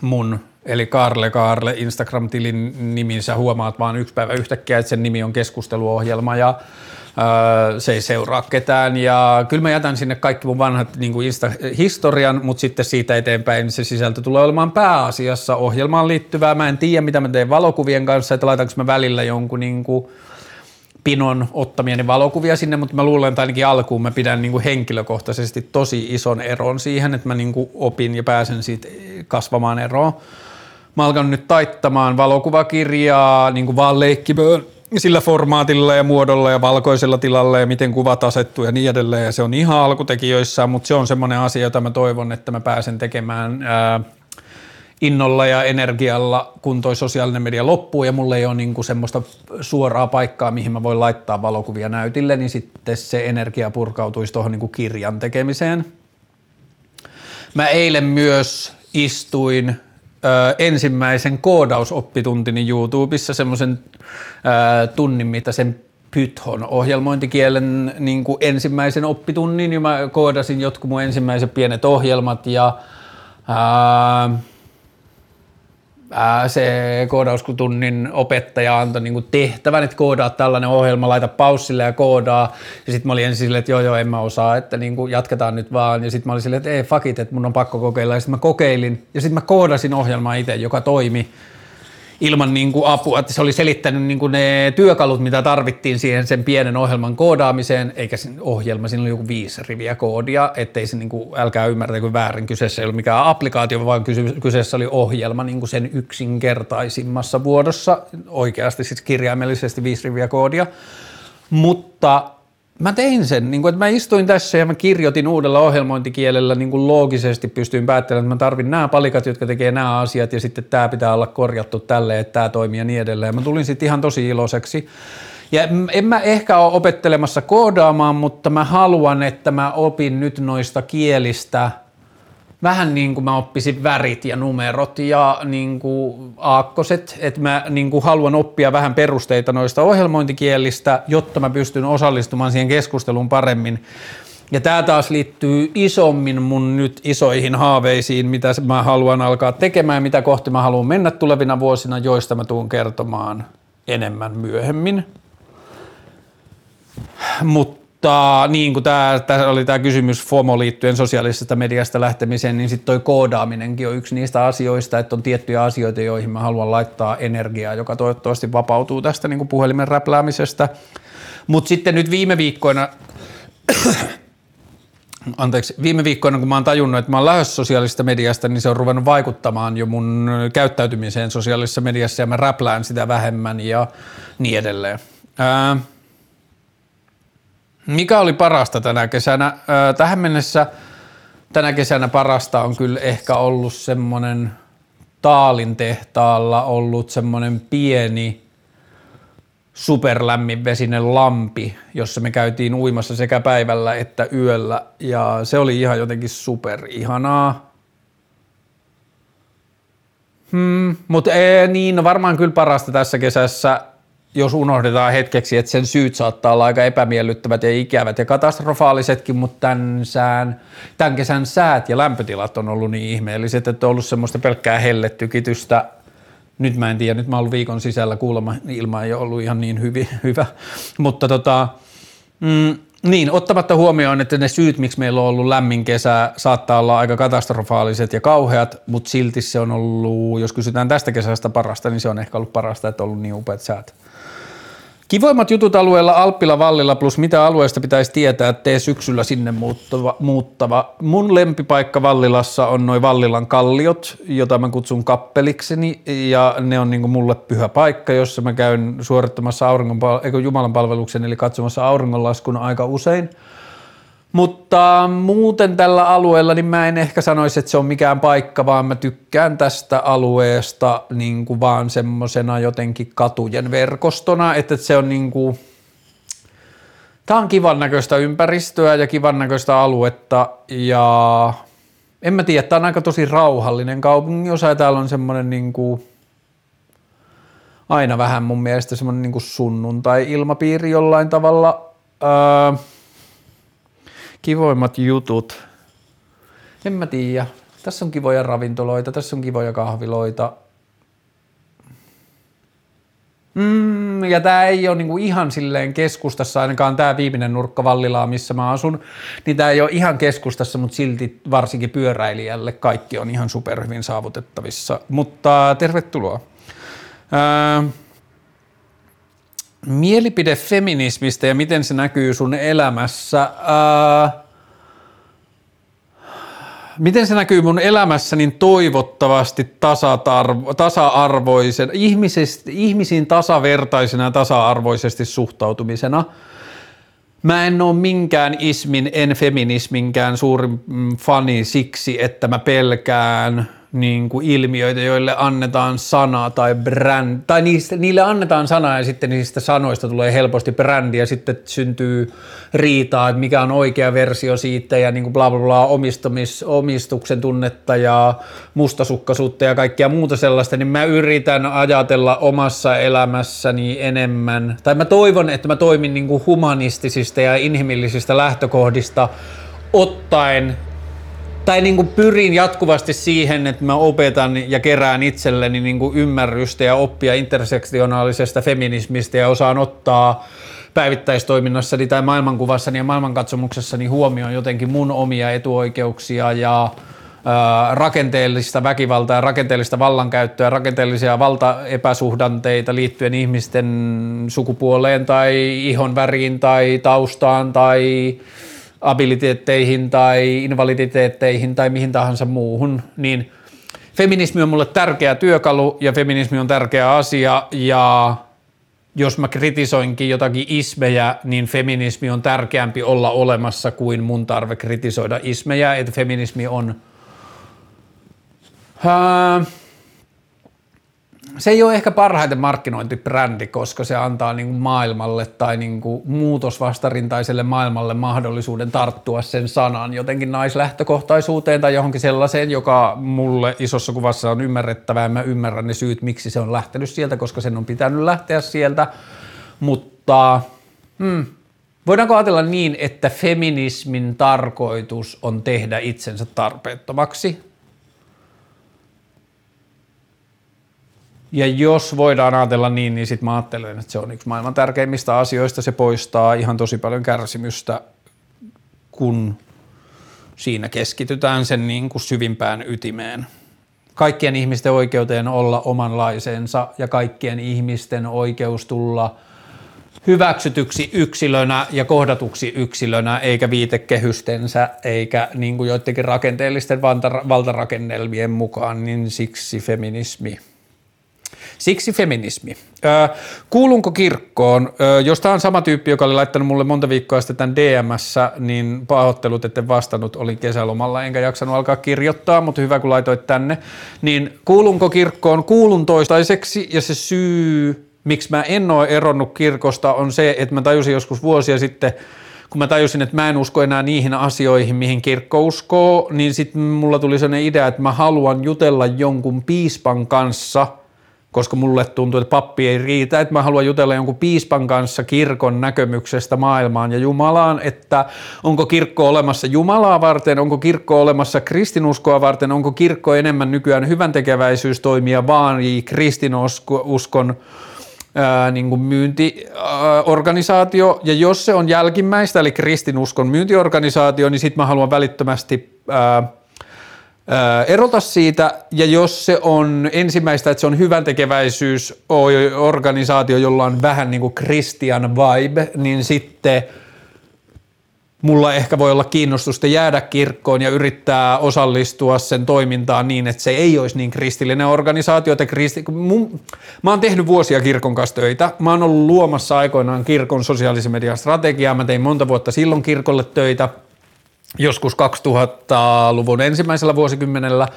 mun eli Karle Karle Instagram-tilin niminsä huomaat vaan yksi päivä yhtäkkiä, että sen nimi on keskusteluohjelma ja öö, se ei seuraa ketään ja kyllä mä jätän sinne kaikki mun vanhat niin kuin Insta-historian, mutta sitten siitä eteenpäin se sisältö tulee olemaan pääasiassa ohjelmaan liittyvää. Mä en tiedä, mitä mä teen valokuvien kanssa, että laitanko mä välillä jonkun niin kuin, pinon ottamieni valokuvia sinne, mutta mä luulen, että ainakin alkuun mä pidän niin kuin henkilökohtaisesti tosi ison eron siihen, että mä niin kuin opin ja pääsen siitä kasvamaan eroon. Mä alkan nyt taittamaan valokuvakirjaa niin kuin vaan leikkimöön sillä formaatilla ja muodolla ja valkoisella tilalla ja miten kuvat asettuu ja niin edelleen. Ja se on ihan alkutekijöissä, mutta se on semmoinen asia, jota mä toivon, että mä pääsen tekemään ää, innolla ja energialla, kun toi sosiaalinen media loppuu ja mulla ei ole niinku semmoista suoraa paikkaa, mihin mä voin laittaa valokuvia näytille, niin sitten se energia purkautuisi tuohon niinku kirjan tekemiseen. Mä eilen myös istuin ö, ensimmäisen koodausopituntini YouTubessa semmoisen tunnin mittaisen Python ohjelmointikielen niin kuin ensimmäisen oppitunnin ja mä koodasin jotkut mun ensimmäiset pienet ohjelmat ja ää, se koodaustunnin opettaja antoi niin tehtävän, että koodaa tällainen ohjelma, laita paussille ja koodaa. Ja sitten mä olin ensin silleen, että joo joo, en mä osaa, että niin kuin jatketaan nyt vaan. Ja sitten mä olin silleen, että ei fuck it, että mun on pakko kokeilla. Ja sitten mä kokeilin ja sitten mä koodasin ohjelmaa itse, joka toimi ilman niin kuin apua, että se oli selittänyt niin kuin ne työkalut, mitä tarvittiin siihen sen pienen ohjelman koodaamiseen, eikä sen ohjelma, siinä oli joku viisi riviä koodia, ettei se niin kuin, älkää ymmärtäkö väärin, kyseessä ei ollut mikään applikaatio, vaan kyseessä oli ohjelma niin kuin sen yksinkertaisimmassa vuodossa, oikeasti siis kirjaimellisesti viisi riviä koodia, mutta mä tein sen, niin kuin, että mä istuin tässä ja mä kirjoitin uudella ohjelmointikielellä niin kuin loogisesti pystyin päättelemään, että mä tarvin nämä palikat, jotka tekee nämä asiat ja sitten tämä pitää olla korjattu tälle, että tämä toimii ja niin edelleen. Mä tulin sitten ihan tosi iloiseksi. Ja en mä ehkä ole opettelemassa koodaamaan, mutta mä haluan, että mä opin nyt noista kielistä – vähän niin kuin mä oppisin värit ja numerot ja niin kuin aakkoset, että mä niin kuin haluan oppia vähän perusteita noista ohjelmointikielistä, jotta mä pystyn osallistumaan siihen keskusteluun paremmin. Ja tämä taas liittyy isommin mun nyt isoihin haaveisiin, mitä mä haluan alkaa tekemään, mitä kohti mä haluan mennä tulevina vuosina, joista mä tuun kertomaan enemmän myöhemmin. Mutta mutta niin kuin tämä, tämä oli tämä kysymys FOMO liittyen sosiaalisesta mediasta lähtemiseen, niin sitten toi koodaaminenkin on yksi niistä asioista, että on tiettyjä asioita, joihin mä haluan laittaa energiaa, joka toivottavasti vapautuu tästä niin kuin puhelimen räpläämisestä. Mutta sitten nyt viime viikkoina, *coughs* anteeksi, viime viikkoina kun mä oon tajunnut, että mä oon lähes sosiaalisesta mediasta, niin se on ruvennut vaikuttamaan jo mun käyttäytymiseen sosiaalisessa mediassa ja mä räplään sitä vähemmän ja niin edelleen. Ää, mikä oli parasta tänä kesänä? Tähän mennessä tänä kesänä parasta on kyllä ehkä ollut semmoinen Taalin tehtaalla ollut semmoinen pieni superlämminvesinen lampi, jossa me käytiin uimassa sekä päivällä että yöllä ja se oli ihan jotenkin super ihanaa. Hmm, mutta niin, no varmaan kyllä parasta tässä kesässä jos unohdetaan hetkeksi, että sen syyt saattaa olla aika epämiellyttävät ja ikävät ja katastrofaalisetkin, mutta tämän, sään, tämän kesän säät ja lämpötilat on ollut niin ihmeelliset, että on ollut semmoista pelkkää helletykitystä. Nyt mä en tiedä, nyt mä oon ollut viikon sisällä kuulemma, ilma ei ole ollut ihan niin hyvi, hyvä, mutta tota, mm, niin, ottamatta huomioon, että ne syyt, miksi meillä on ollut lämmin kesä, saattaa olla aika katastrofaaliset ja kauheat, mutta silti se on ollut, jos kysytään tästä kesästä parasta, niin se on ehkä ollut parasta, että on ollut niin upeat säät. Kivoimmat jutut alueella Alppila Vallilla plus mitä alueesta pitäisi tietää, että tee syksyllä sinne muuttava, muuttava. Mun lempipaikka Vallilassa on noin Vallilan kalliot, jota mä kutsun kappelikseni ja ne on niinku mulle pyhä paikka, jossa mä käyn suorittamassa auringon, Jumalan palveluksen eli katsomassa auringonlaskun aika usein – mutta muuten tällä alueella niin mä en ehkä sanoisi, että se on mikään paikka, vaan mä tykkään tästä alueesta niin kuin vaan semmosena jotenkin katujen verkostona, että se on niin kuin, Tämä on kivan näköistä ympäristöä ja kivan näköistä aluetta ja en mä tiedä, tämä on aika tosi rauhallinen kaupungin osa ja täällä on semmoinen niin kuin, aina vähän mun mielestä semmoinen niin sunnuntai-ilmapiiri jollain tavalla. Öö, kivoimmat jutut. En mä tiedä. Tässä on kivoja ravintoloita, tässä on kivoja kahviloita. Mm, ja tämä ei ole niinku ihan silleen keskustassa, ainakaan tämä viimeinen nurkka Vallilaa, missä mä asun, niin tämä ei ole ihan keskustassa, mutta silti varsinkin pyöräilijälle kaikki on ihan superhyvin saavutettavissa. Mutta tervetuloa. Ää, mielipide feminismistä ja miten se näkyy sun elämässä. Ää, miten se näkyy mun elämässä, niin toivottavasti tasa-arvoisen, ihmisiin tasavertaisena ja tasa-arvoisesti suhtautumisena. Mä en ole minkään ismin, en feminisminkään suurin fani siksi, että mä pelkään niin kuin ilmiöitä, joille annetaan sana tai brand, tai niistä, niille annetaan sana ja sitten niistä sanoista tulee helposti brändi ja sitten syntyy riitaa, että mikä on oikea versio siitä ja niin kuin bla bla bla omistumis, omistuksen tunnetta ja mustasukkaisuutta ja kaikkea muuta sellaista, niin mä yritän ajatella omassa elämässäni enemmän, tai mä toivon, että mä toimin niin kuin humanistisista ja inhimillisistä lähtökohdista ottaen tai niin kuin pyrin jatkuvasti siihen, että mä opetan ja kerään itselleni niin kuin ymmärrystä ja oppia intersektionaalisesta feminismistä ja osaan ottaa päivittäistoiminnassani tai maailmankuvassani ja maailmankatsomuksessani huomioon jotenkin mun omia etuoikeuksia ja rakenteellista väkivaltaa, rakenteellista vallankäyttöä, rakenteellisia valtaepäsuhdanteita liittyen ihmisten sukupuoleen tai ihon väriin tai taustaan tai abiliteetteihin tai invaliditeetteihin tai mihin tahansa muuhun, niin feminismi on mulle tärkeä työkalu ja feminismi on tärkeä asia. Ja jos mä kritisoinkin jotakin ismejä, niin feminismi on tärkeämpi olla olemassa kuin mun tarve kritisoida ismejä, että feminismi on... Uh, se ei ole ehkä parhaiten markkinointibrändi, koska se antaa niin kuin maailmalle tai niin kuin muutosvastarintaiselle maailmalle mahdollisuuden tarttua sen sanan jotenkin naislähtökohtaisuuteen tai johonkin sellaiseen, joka mulle isossa kuvassa on ymmärrettävää. Mä ymmärrän ne syyt, miksi se on lähtenyt sieltä, koska sen on pitänyt lähteä sieltä, mutta hmm, voidaanko ajatella niin, että feminismin tarkoitus on tehdä itsensä tarpeettomaksi? Ja jos voidaan ajatella niin, niin sitten mä ajattelen, että se on yksi maailman tärkeimmistä asioista. Se poistaa ihan tosi paljon kärsimystä, kun siinä keskitytään sen niin kuin syvimpään ytimeen. Kaikkien ihmisten oikeuteen olla omanlaiseensa ja kaikkien ihmisten oikeus tulla hyväksytyksi yksilönä ja kohdatuksi yksilönä, eikä viitekehystensä, eikä niin kuin joidenkin rakenteellisten valtarakennelmien mukaan, niin siksi feminismi – Siksi feminismi. Kuulunko kirkkoon? Jos tämä on sama tyyppi, joka oli laittanut mulle monta viikkoa sitten tämän DMssä, niin pahoittelut, etten vastannut, olin kesälomalla enkä jaksanut alkaa kirjoittaa, mutta hyvä kun laitoit tänne. Niin kuulunko kirkkoon? Kuulun toistaiseksi ja se syy, miksi mä en ole eronnut kirkosta on se, että mä tajusin joskus vuosia sitten, kun mä tajusin, että mä en usko enää niihin asioihin, mihin kirkko uskoo, niin sitten mulla tuli sellainen idea, että mä haluan jutella jonkun piispan kanssa – koska mulle tuntuu, että pappi ei riitä, että mä haluan jutella jonkun piispan kanssa kirkon näkemyksestä maailmaan. Ja Jumalaan, että onko kirkko olemassa Jumalaa varten, onko kirkko olemassa kristinuskoa varten, onko kirkko enemmän nykyään hyvän tekeväisyystoimia vaan kristinuskon niin kuin myyntiorganisaatio, ja jos se on jälkimmäistä, eli kristinuskon myyntiorganisaatio, niin sitten mä haluan välittömästi ää, erota siitä, ja jos se on ensimmäistä, että se on hyvän tekeväisyysorganisaatio, jolla on vähän niin kuin Christian vibe, niin sitten mulla ehkä voi olla kiinnostusta jäädä kirkkoon ja yrittää osallistua sen toimintaan niin, että se ei olisi niin kristillinen organisaatio. Että kristi... Mun... Mä oon tehnyt vuosia kirkon kanssa töitä. Mä oon ollut luomassa aikoinaan kirkon sosiaalisen median strategiaa. Mä tein monta vuotta silloin kirkolle töitä – joskus 2000-luvun ensimmäisellä vuosikymmenellä.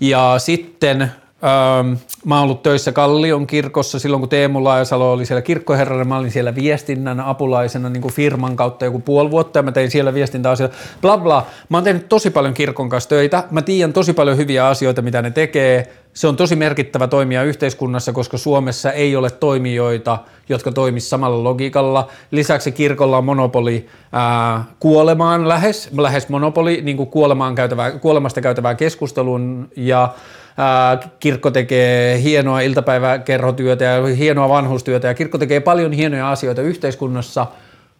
Ja sitten Öö, mä oon ollut töissä Kallion kirkossa silloin, kun Teemu Laajasalo oli siellä kirkkoherrana. Mä olin siellä viestinnän apulaisena niin kuin firman kautta joku puoli vuotta ja mä tein siellä viestintäasioita. Bla bla. Mä oon tehnyt tosi paljon kirkon kanssa töitä. Mä tiedän tosi paljon hyviä asioita, mitä ne tekee. Se on tosi merkittävä toimija yhteiskunnassa, koska Suomessa ei ole toimijoita, jotka toimisivat samalla logiikalla. Lisäksi kirkolla on monopoli ää, kuolemaan lähes, lähes monopoli niin kuin kuolemaan käytävää, kuolemasta käytävää keskustelun ja kirkko tekee hienoa iltapäiväkerhotyötä ja hienoa vanhustyötä ja kirkko tekee paljon hienoja asioita yhteiskunnassa,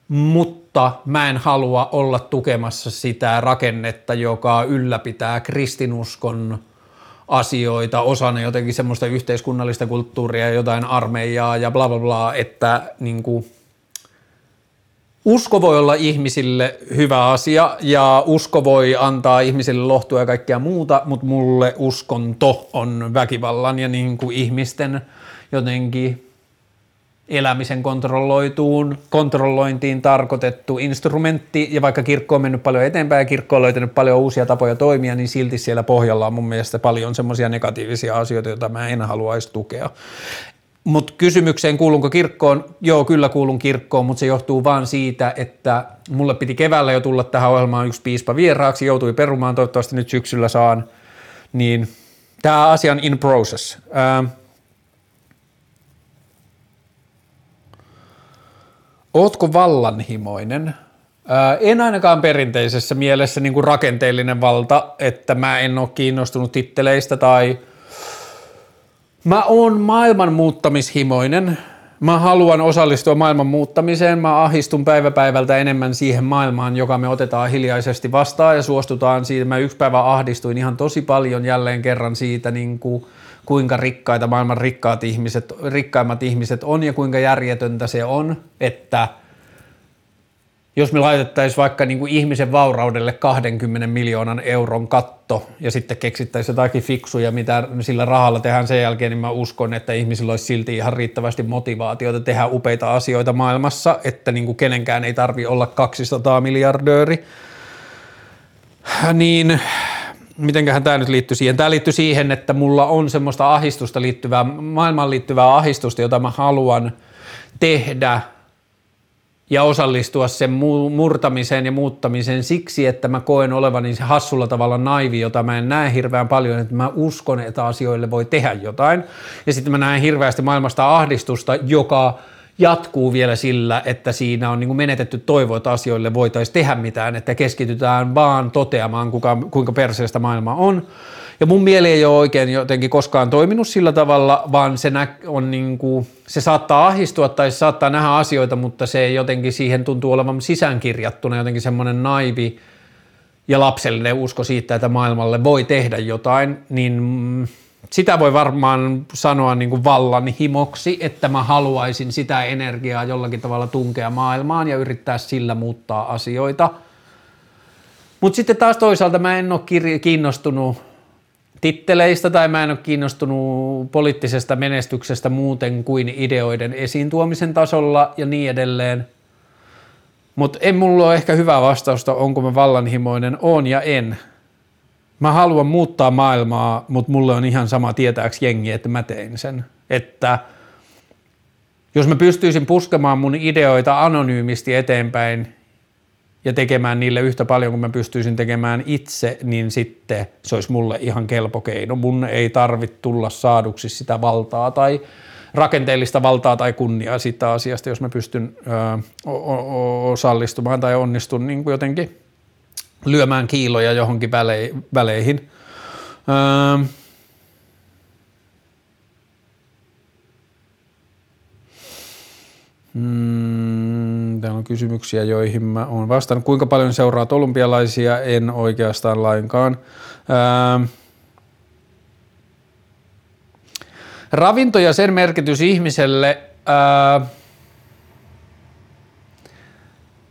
mutta mä en halua olla tukemassa sitä rakennetta, joka ylläpitää kristinuskon asioita osana jotenkin semmoista yhteiskunnallista kulttuuria, jotain armeijaa ja bla bla bla, että niin kuin, usko voi olla ihmisille hyvä asia ja usko voi antaa ihmisille lohtua ja kaikkea muuta, mutta mulle uskonto on väkivallan ja niin kuin ihmisten jotenkin elämisen kontrolloituun, kontrollointiin tarkoitettu instrumentti, ja vaikka kirkko on mennyt paljon eteenpäin ja kirkko on löytänyt paljon uusia tapoja toimia, niin silti siellä pohjalla on mun mielestä paljon semmoisia negatiivisia asioita, joita mä en haluaisi tukea. Mutta kysymykseen kuulunko kirkkoon, joo kyllä kuulun kirkkoon, mutta se johtuu vaan siitä, että mulle piti keväällä jo tulla tähän ohjelmaan yksi piispa vieraaksi, joutui perumaan, toivottavasti nyt syksyllä saan, niin tämä asia on in process. Ää, Ootko vallanhimoinen? Ää, en ainakaan perinteisessä mielessä niin kuin rakenteellinen valta, että mä en ole kiinnostunut titteleistä tai mä oon maailman muuttamishimoinen. Mä haluan osallistua maailman muuttamiseen. Mä ahistun päivä päivältä enemmän siihen maailmaan, joka me otetaan hiljaisesti vastaan ja suostutaan siitä. Mä yksi päivä ahdistuin ihan tosi paljon jälleen kerran siitä, niin kuin – kuinka rikkaita maailman rikkaat ihmiset, rikkaimmat ihmiset on ja kuinka järjetöntä se on, että jos me laitettaisiin vaikka niin kuin ihmisen vauraudelle 20 miljoonan euron katto ja sitten keksittäisiin jotakin fiksuja, mitä sillä rahalla tehdään sen jälkeen, niin mä uskon, että ihmisillä olisi silti ihan riittävästi motivaatiota tehdä upeita asioita maailmassa, että niin kuin kenenkään ei tarvi olla 200 miljardööri. Niin mitenköhän tämä nyt liittyy siihen? Tämä liittyy siihen, että mulla on semmoista ahistusta liittyvää, maailmaan liittyvää ahistusta, jota mä haluan tehdä ja osallistua sen murtamiseen ja muuttamiseen siksi, että mä koen olevani se hassulla tavalla naivi, jota mä en näe hirveän paljon, että mä uskon, että asioille voi tehdä jotain. Ja sitten mä näen hirveästi maailmasta ahdistusta, joka jatkuu vielä sillä, että siinä on niin kuin menetetty toivo, että asioille voitaisiin tehdä mitään, että keskitytään vaan toteamaan, kuka, kuinka perseestä maailma on. Ja mun mieli ei ole oikein jotenkin koskaan toiminut sillä tavalla, vaan se, nä- on niin kuin, se saattaa ahistua tai se saattaa nähdä asioita, mutta se jotenkin siihen tuntuu olevan sisäänkirjattuna jotenkin semmoinen naivi ja lapsellinen usko siitä, että maailmalle voi tehdä jotain, niin sitä voi varmaan sanoa niin kuin vallan himoksi, että mä haluaisin sitä energiaa jollakin tavalla tunkea maailmaan ja yrittää sillä muuttaa asioita. Mutta sitten taas toisaalta mä en ole kiinnostunut titteleistä tai mä en ole kiinnostunut poliittisesta menestyksestä muuten kuin ideoiden esiin tuomisen tasolla ja niin edelleen. Mutta en mulla ole ehkä hyvää vastausta, onko mä vallanhimoinen, on ja en mä haluan muuttaa maailmaa, mutta mulle on ihan sama tietääks jengi, että mä tein sen. Että jos mä pystyisin puskemaan mun ideoita anonyymisti eteenpäin ja tekemään niille yhtä paljon kuin mä pystyisin tekemään itse, niin sitten se olisi mulle ihan kelpo keino. Mun ei tarvitse tulla saaduksi sitä valtaa tai rakenteellista valtaa tai kunniaa siitä asiasta, jos mä pystyn ö, osallistumaan tai onnistun niin kuin jotenkin – lyömään kiiloja johonkin väleihin. Öö, Mm, täällä on kysymyksiä, joihin mä oon vastannut. Kuinka paljon seuraat olympialaisia? En oikeastaan lainkaan. Öö, ravinto ja sen merkitys ihmiselle. Öö,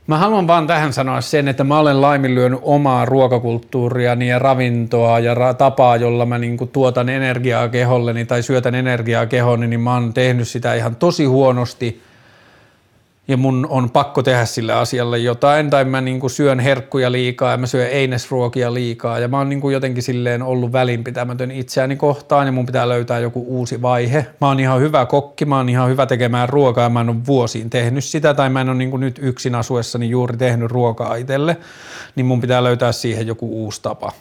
Mä haluan vaan tähän sanoa sen, että mä olen laiminlyönyt omaa ruokakulttuuriani ja ravintoa ja ra- tapaa, jolla mä niinku tuotan energiaa keholleni tai syötän energiaa keholleni, niin mä oon tehnyt sitä ihan tosi huonosti. Ja mun on pakko tehdä sille asialle jotain, tai mä niin kuin syön herkkuja liikaa ja mä syön einesruokia liikaa, ja mä oon niin kuin jotenkin silleen ollut välinpitämätön itseäni kohtaan, ja mun pitää löytää joku uusi vaihe. Mä oon ihan hyvä kokki, mä oon ihan hyvä tekemään ruokaa, ja mä en ole vuosiin tehnyt sitä, tai mä en ole niin kuin nyt yksin asuessani juuri tehnyt ruokaa itselle, niin mun pitää löytää siihen joku uusi tapa.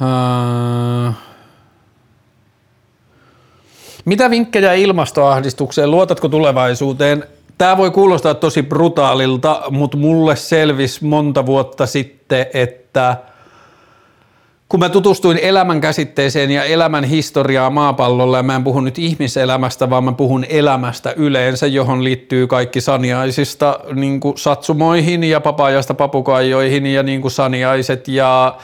Uh... Mitä vinkkejä ilmastoahdistukseen? Luotatko tulevaisuuteen? Tämä voi kuulostaa tosi brutaalilta, mutta mulle selvisi monta vuotta sitten, että kun mä tutustuin elämän käsitteeseen ja elämän historiaa maapallolla, ja mä en puhu nyt ihmiselämästä, vaan mä puhun elämästä yleensä, johon liittyy kaikki saniaisista niin satsumoihin ja papaajasta papukaijoihin ja niin saniaiset ja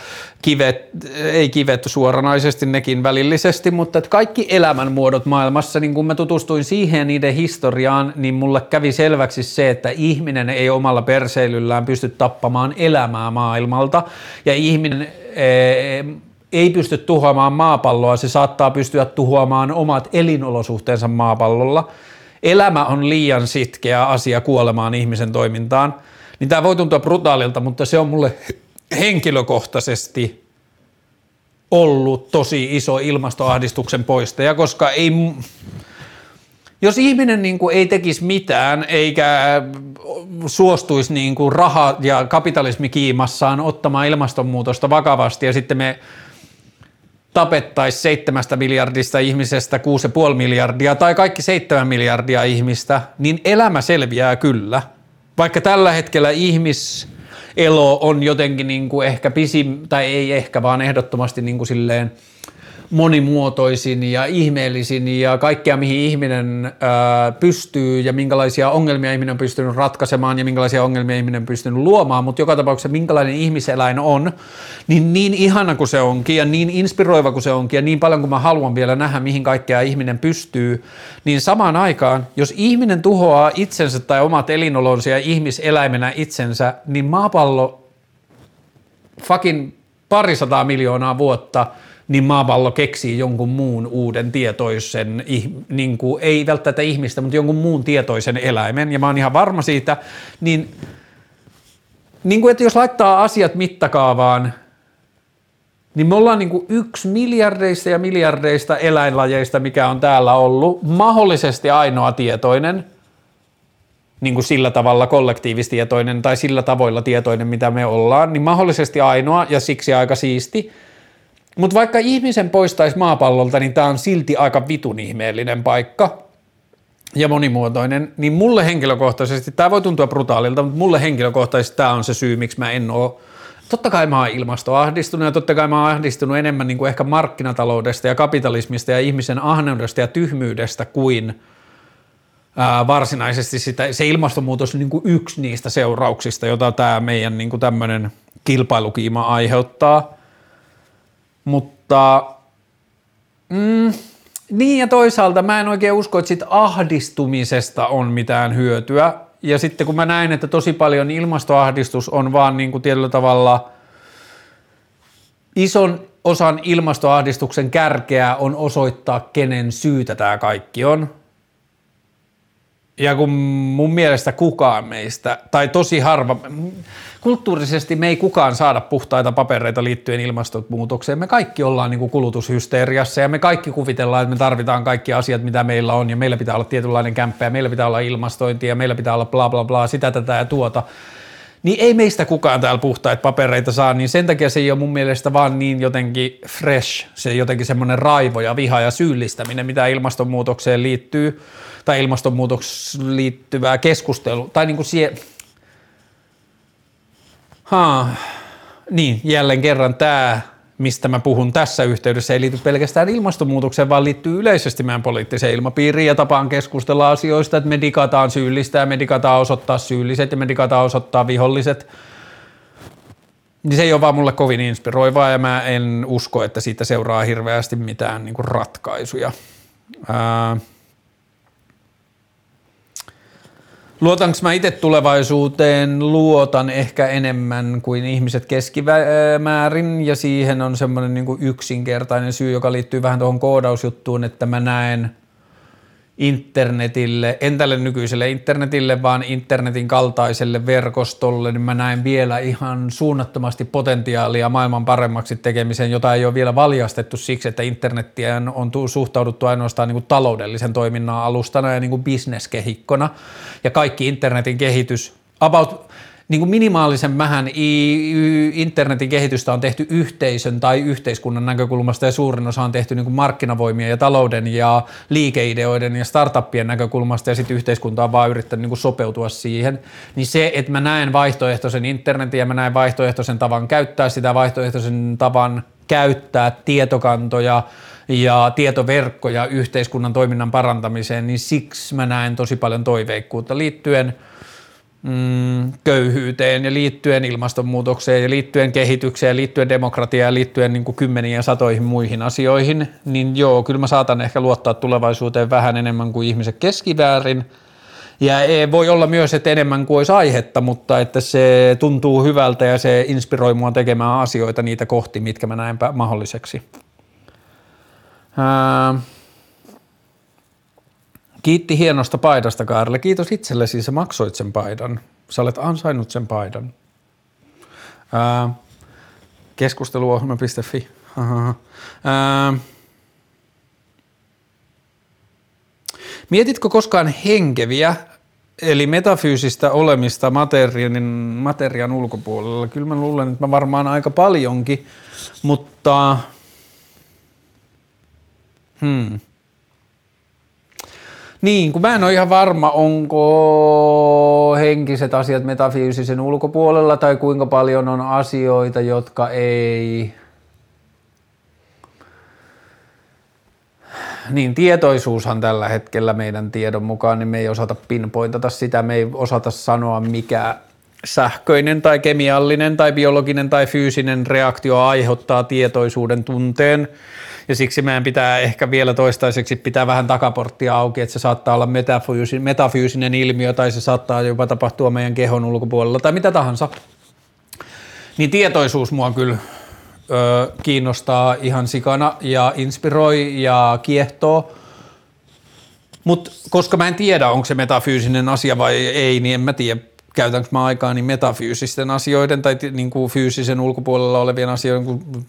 kivet, ei kivet suoranaisesti, nekin välillisesti, mutta että kaikki elämänmuodot maailmassa, niin kun mä tutustuin siihen niiden historiaan, niin mulle kävi selväksi se, että ihminen ei omalla perseilyllään pysty tappamaan elämää maailmalta, ja ihminen ei pysty tuhoamaan maapalloa, se saattaa pystyä tuhoamaan omat elinolosuhteensa maapallolla. Elämä on liian sitkeä asia kuolemaan ihmisen toimintaan. Niin tämä voi tuntua brutaalilta, mutta se on mulle henkilökohtaisesti ollut tosi iso ilmastoahdistuksen poistaja, koska ei, jos ihminen niin kuin ei tekisi mitään eikä suostuisi niin kuin raha- ja kapitalismi kiimassaan ottamaan ilmastonmuutosta vakavasti ja sitten me tapettaisiin seitsemästä miljardista ihmisestä 6,5 miljardia tai kaikki seitsemän miljardia ihmistä, niin elämä selviää kyllä. Vaikka tällä hetkellä ihmis elo on jotenkin niin kuin ehkä pisim, tai ei ehkä, vaan ehdottomasti niin kuin silleen – monimuotoisin ja ihmeellisin ja kaikkea, mihin ihminen ää, pystyy ja minkälaisia ongelmia ihminen on pystynyt ratkaisemaan ja minkälaisia ongelmia ihminen on pystynyt luomaan, mutta joka tapauksessa minkälainen ihmiseläin on, niin niin ihana kuin se onkin ja niin inspiroiva kuin se onkin ja niin paljon kuin mä haluan vielä nähdä, mihin kaikkea ihminen pystyy, niin samaan aikaan, jos ihminen tuhoaa itsensä tai omat elinolonsa ja ihmiseläimenä itsensä, niin maapallo fucking parisataa miljoonaa vuotta – niin maapallo keksii jonkun muun uuden tietoisen, niin kuin, ei välttämättä ihmistä, mutta jonkun muun tietoisen eläimen, ja mä oon ihan varma siitä, niin, niin kuin, että jos laittaa asiat mittakaavaan, niin me ollaan niin kuin yksi miljardeista ja miljardeista eläinlajeista, mikä on täällä ollut, mahdollisesti ainoa tietoinen, niin kuin sillä tavalla kollektiivistietoinen tai sillä tavoilla tietoinen, mitä me ollaan, niin mahdollisesti ainoa ja siksi aika siisti – mutta vaikka ihmisen poistaisi maapallolta, niin tämä on silti aika vitun ihmeellinen paikka ja monimuotoinen, niin mulle henkilökohtaisesti, tämä voi tuntua brutaalilta, mutta mulle henkilökohtaisesti tämä on se syy, miksi mä en ole Totta kai mä oon ilmastoahdistunut ja totta kai mä oon ahdistunut enemmän niin kuin ehkä markkinataloudesta ja kapitalismista ja ihmisen ahneudesta ja tyhmyydestä kuin ää, varsinaisesti sitä, se ilmastonmuutos on niin kuin yksi niistä seurauksista, jota tämä meidän niin kuin tämmöinen kilpailukiima aiheuttaa. Mutta mm, niin ja toisaalta mä en oikein usko, että sit ahdistumisesta on mitään hyötyä. Ja sitten kun mä näin, että tosi paljon ilmastoahdistus on vaan niin kuin tietyllä tavalla ison osan ilmastoahdistuksen kärkeä on osoittaa, kenen syytä tämä kaikki on. Ja kun mun mielestä kukaan meistä, tai tosi harva, kulttuurisesti me ei kukaan saada puhtaita papereita liittyen ilmastonmuutokseen. Me kaikki ollaan niin kuin kulutushysteriassa ja me kaikki kuvitellaan, että me tarvitaan kaikki asiat, mitä meillä on ja meillä pitää olla tietynlainen kämppä ja meillä pitää olla ilmastointi ja meillä pitää olla bla bla bla, sitä tätä ja tuota. Niin ei meistä kukaan täällä puhtaita papereita saa, niin sen takia se ei ole mun mielestä vaan niin jotenkin fresh, se jotenkin semmoinen raivo ja viha ja syyllistäminen, mitä ilmastonmuutokseen liittyy, tai ilmastonmuutokseen liittyvää keskustelua, tai niin kuin sie, Ha, niin, jälleen kerran tämä, mistä mä puhun tässä yhteydessä, ei liity pelkästään ilmastonmuutokseen, vaan liittyy yleisesti meidän poliittiseen ilmapiiriin ja tapaan keskustella asioista, että me digataan syyllistä ja me digataan osoittaa syylliset ja me digataan osoittaa viholliset. Niin se ei ole vaan mulle kovin inspiroivaa ja mä en usko, että siitä seuraa hirveästi mitään niin ratkaisuja. Ää, Luotanko mä itse tulevaisuuteen? Luotan ehkä enemmän kuin ihmiset keskimäärin ja siihen on semmoinen niin yksinkertainen syy, joka liittyy vähän tuohon koodausjuttuun, että mä näen internetille, en tälle nykyiselle internetille, vaan internetin kaltaiselle verkostolle, niin mä näen vielä ihan suunnattomasti potentiaalia maailman paremmaksi tekemiseen, jota ei ole vielä valjastettu siksi, että internettiä on suhtauduttu ainoastaan niin kuin taloudellisen toiminnan alustana ja niin kuin bisneskehikkona. Ja kaikki internetin kehitys, about niin kuin minimaalisen vähän internetin kehitystä on tehty yhteisön tai yhteiskunnan näkökulmasta ja suurin osa on tehty niin kuin markkinavoimia ja talouden ja liikeideoiden ja startuppien näkökulmasta ja sitten yhteiskunta on vaan yrittänyt niin kuin sopeutua siihen, niin se, että mä näen vaihtoehtoisen internetin ja mä näen vaihtoehtoisen tavan käyttää sitä, vaihtoehtoisen tavan käyttää tietokantoja ja tietoverkkoja yhteiskunnan toiminnan parantamiseen, niin siksi mä näen tosi paljon toiveikkuutta liittyen – mm, köyhyyteen ja liittyen ilmastonmuutokseen ja liittyen kehitykseen liittyen demokratiaan ja liittyen niin kuin kymmeniin ja satoihin muihin asioihin, niin joo, kyllä mä saatan ehkä luottaa tulevaisuuteen vähän enemmän kuin ihmiset keskiväärin. Ja e, voi olla myös, että enemmän kuin olisi aihetta, mutta että se tuntuu hyvältä ja se inspiroi mua tekemään asioita niitä kohti, mitkä mä näen mahdolliseksi. Ää, Kiitti hienosta paidasta, Kaarle. Kiitos itsellesi, sä maksoit sen paidan. Sä olet ansainnut sen paidan. Ää, keskusteluohjelma.fi. Ää, mietitkö koskaan henkeviä, eli metafyysistä olemista materian, materian ulkopuolella? Kyllä mä luulen, että mä varmaan aika paljonkin, mutta hmm. Niin, kun mä en ole ihan varma, onko henkiset asiat metafyysisen ulkopuolella tai kuinka paljon on asioita, jotka ei... Niin tietoisuushan tällä hetkellä meidän tiedon mukaan, niin me ei osata pinpointata sitä, me ei osata sanoa mikä sähköinen tai kemiallinen tai biologinen tai fyysinen reaktio aiheuttaa tietoisuuden tunteen ja siksi meidän pitää ehkä vielä toistaiseksi pitää vähän takaporttia auki, että se saattaa olla metafyysi, metafyysinen ilmiö tai se saattaa jopa tapahtua meidän kehon ulkopuolella tai mitä tahansa. Niin tietoisuus mua kyllä ö, kiinnostaa ihan sikana ja inspiroi ja kiehtoo. Mutta koska mä en tiedä, onko se metafyysinen asia vai ei, niin en mä tiedä, käytänkö mä aikaa niin metafyysisten asioiden tai niin kuin fyysisen ulkopuolella olevien asioiden, kun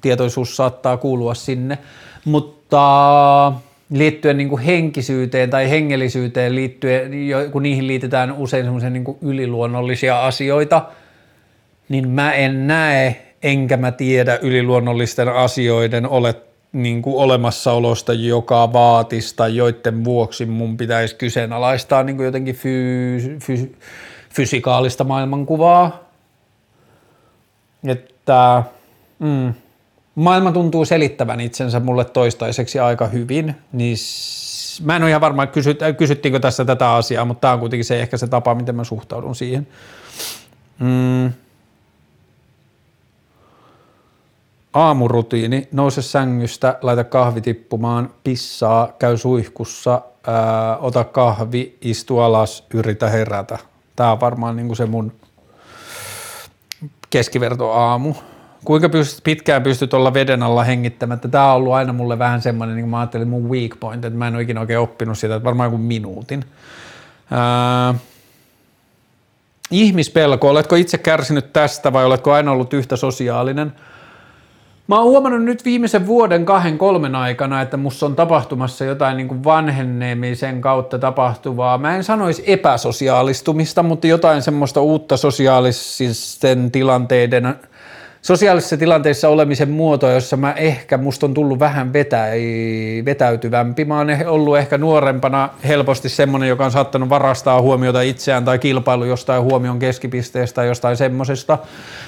tietoisuus saattaa kuulua sinne, mutta liittyen niin kuin henkisyyteen tai hengellisyyteen liittyen, kun niihin liitetään usein semmoisia niin yliluonnollisia asioita, niin mä en näe enkä mä tiedä yliluonnollisten asioiden ole, niin kuin olemassaolosta, joka vaatisi tai joiden vuoksi mun pitäisi kyseenalaistaa niin kuin jotenkin fyys, fys, fysikaalista maailmankuvaa. Että, mm, maailma tuntuu selittävän itsensä mulle toistaiseksi aika hyvin, niin mä en ole ihan varma, kysyt, kysyttiinkö tässä tätä asiaa, mutta tämä on kuitenkin se ehkä se tapa, miten mä suhtaudun siihen. Mm. Aamurutiini, nouse sängystä, laita kahvi tippumaan, pissaa, käy suihkussa, ää, ota kahvi, istu alas, yritä herätä. Tämä on varmaan niin kuin se mun keskiverto aamu kuinka pyst, pitkään pystyt olla veden alla hengittämättä? Tämä on ollut aina mulle vähän semmoinen, niin kuin mä ajattelin mun weak point, että mä en ole ikinä oikein oppinut sitä, että varmaan joku minuutin. Ää, ihmispelko, oletko itse kärsinyt tästä vai oletko aina ollut yhtä sosiaalinen? Mä oon huomannut nyt viimeisen vuoden, kahden, kolmen aikana, että musta on tapahtumassa jotain niin kuin vanhennemisen kautta tapahtuvaa. Mä en sanoisi epäsosiaalistumista, mutta jotain semmoista uutta sosiaalisten tilanteiden sosiaalisissa tilanteissa olemisen muoto, jossa mä ehkä, musta on tullut vähän vetä, vetäytyvämpi. Mä oon ollut ehkä nuorempana helposti semmonen, joka on saattanut varastaa huomiota itseään tai kilpailu jostain huomion keskipisteestä tai jostain semmosesta.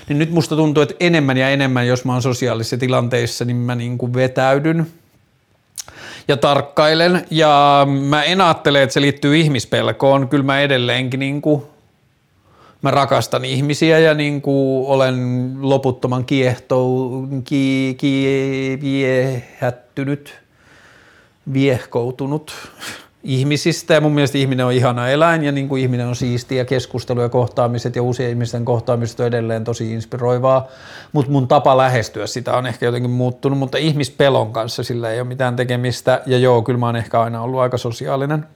Niin nyt musta tuntuu, että enemmän ja enemmän, jos mä oon sosiaalisissa tilanteissa, niin mä niin kuin vetäydyn ja tarkkailen. Ja mä en ajattele, että se liittyy ihmispelkoon. Kyllä mä edelleenkin niin kuin mä rakastan ihmisiä ja niin kuin olen loputtoman kiehtou, ki, ki, viehättynyt, viehkoutunut ihmisistä. Ja mun mielestä ihminen on ihana eläin ja niin kuin ihminen on siistiä keskustelu ja kohtaamiset ja uusien ihmisten kohtaamiset on edelleen tosi inspiroivaa, mutta mun tapa lähestyä sitä on ehkä jotenkin muuttunut, mutta ihmispelon kanssa sillä ei ole mitään tekemistä. Ja joo, kyllä mä oon ehkä aina ollut aika sosiaalinen.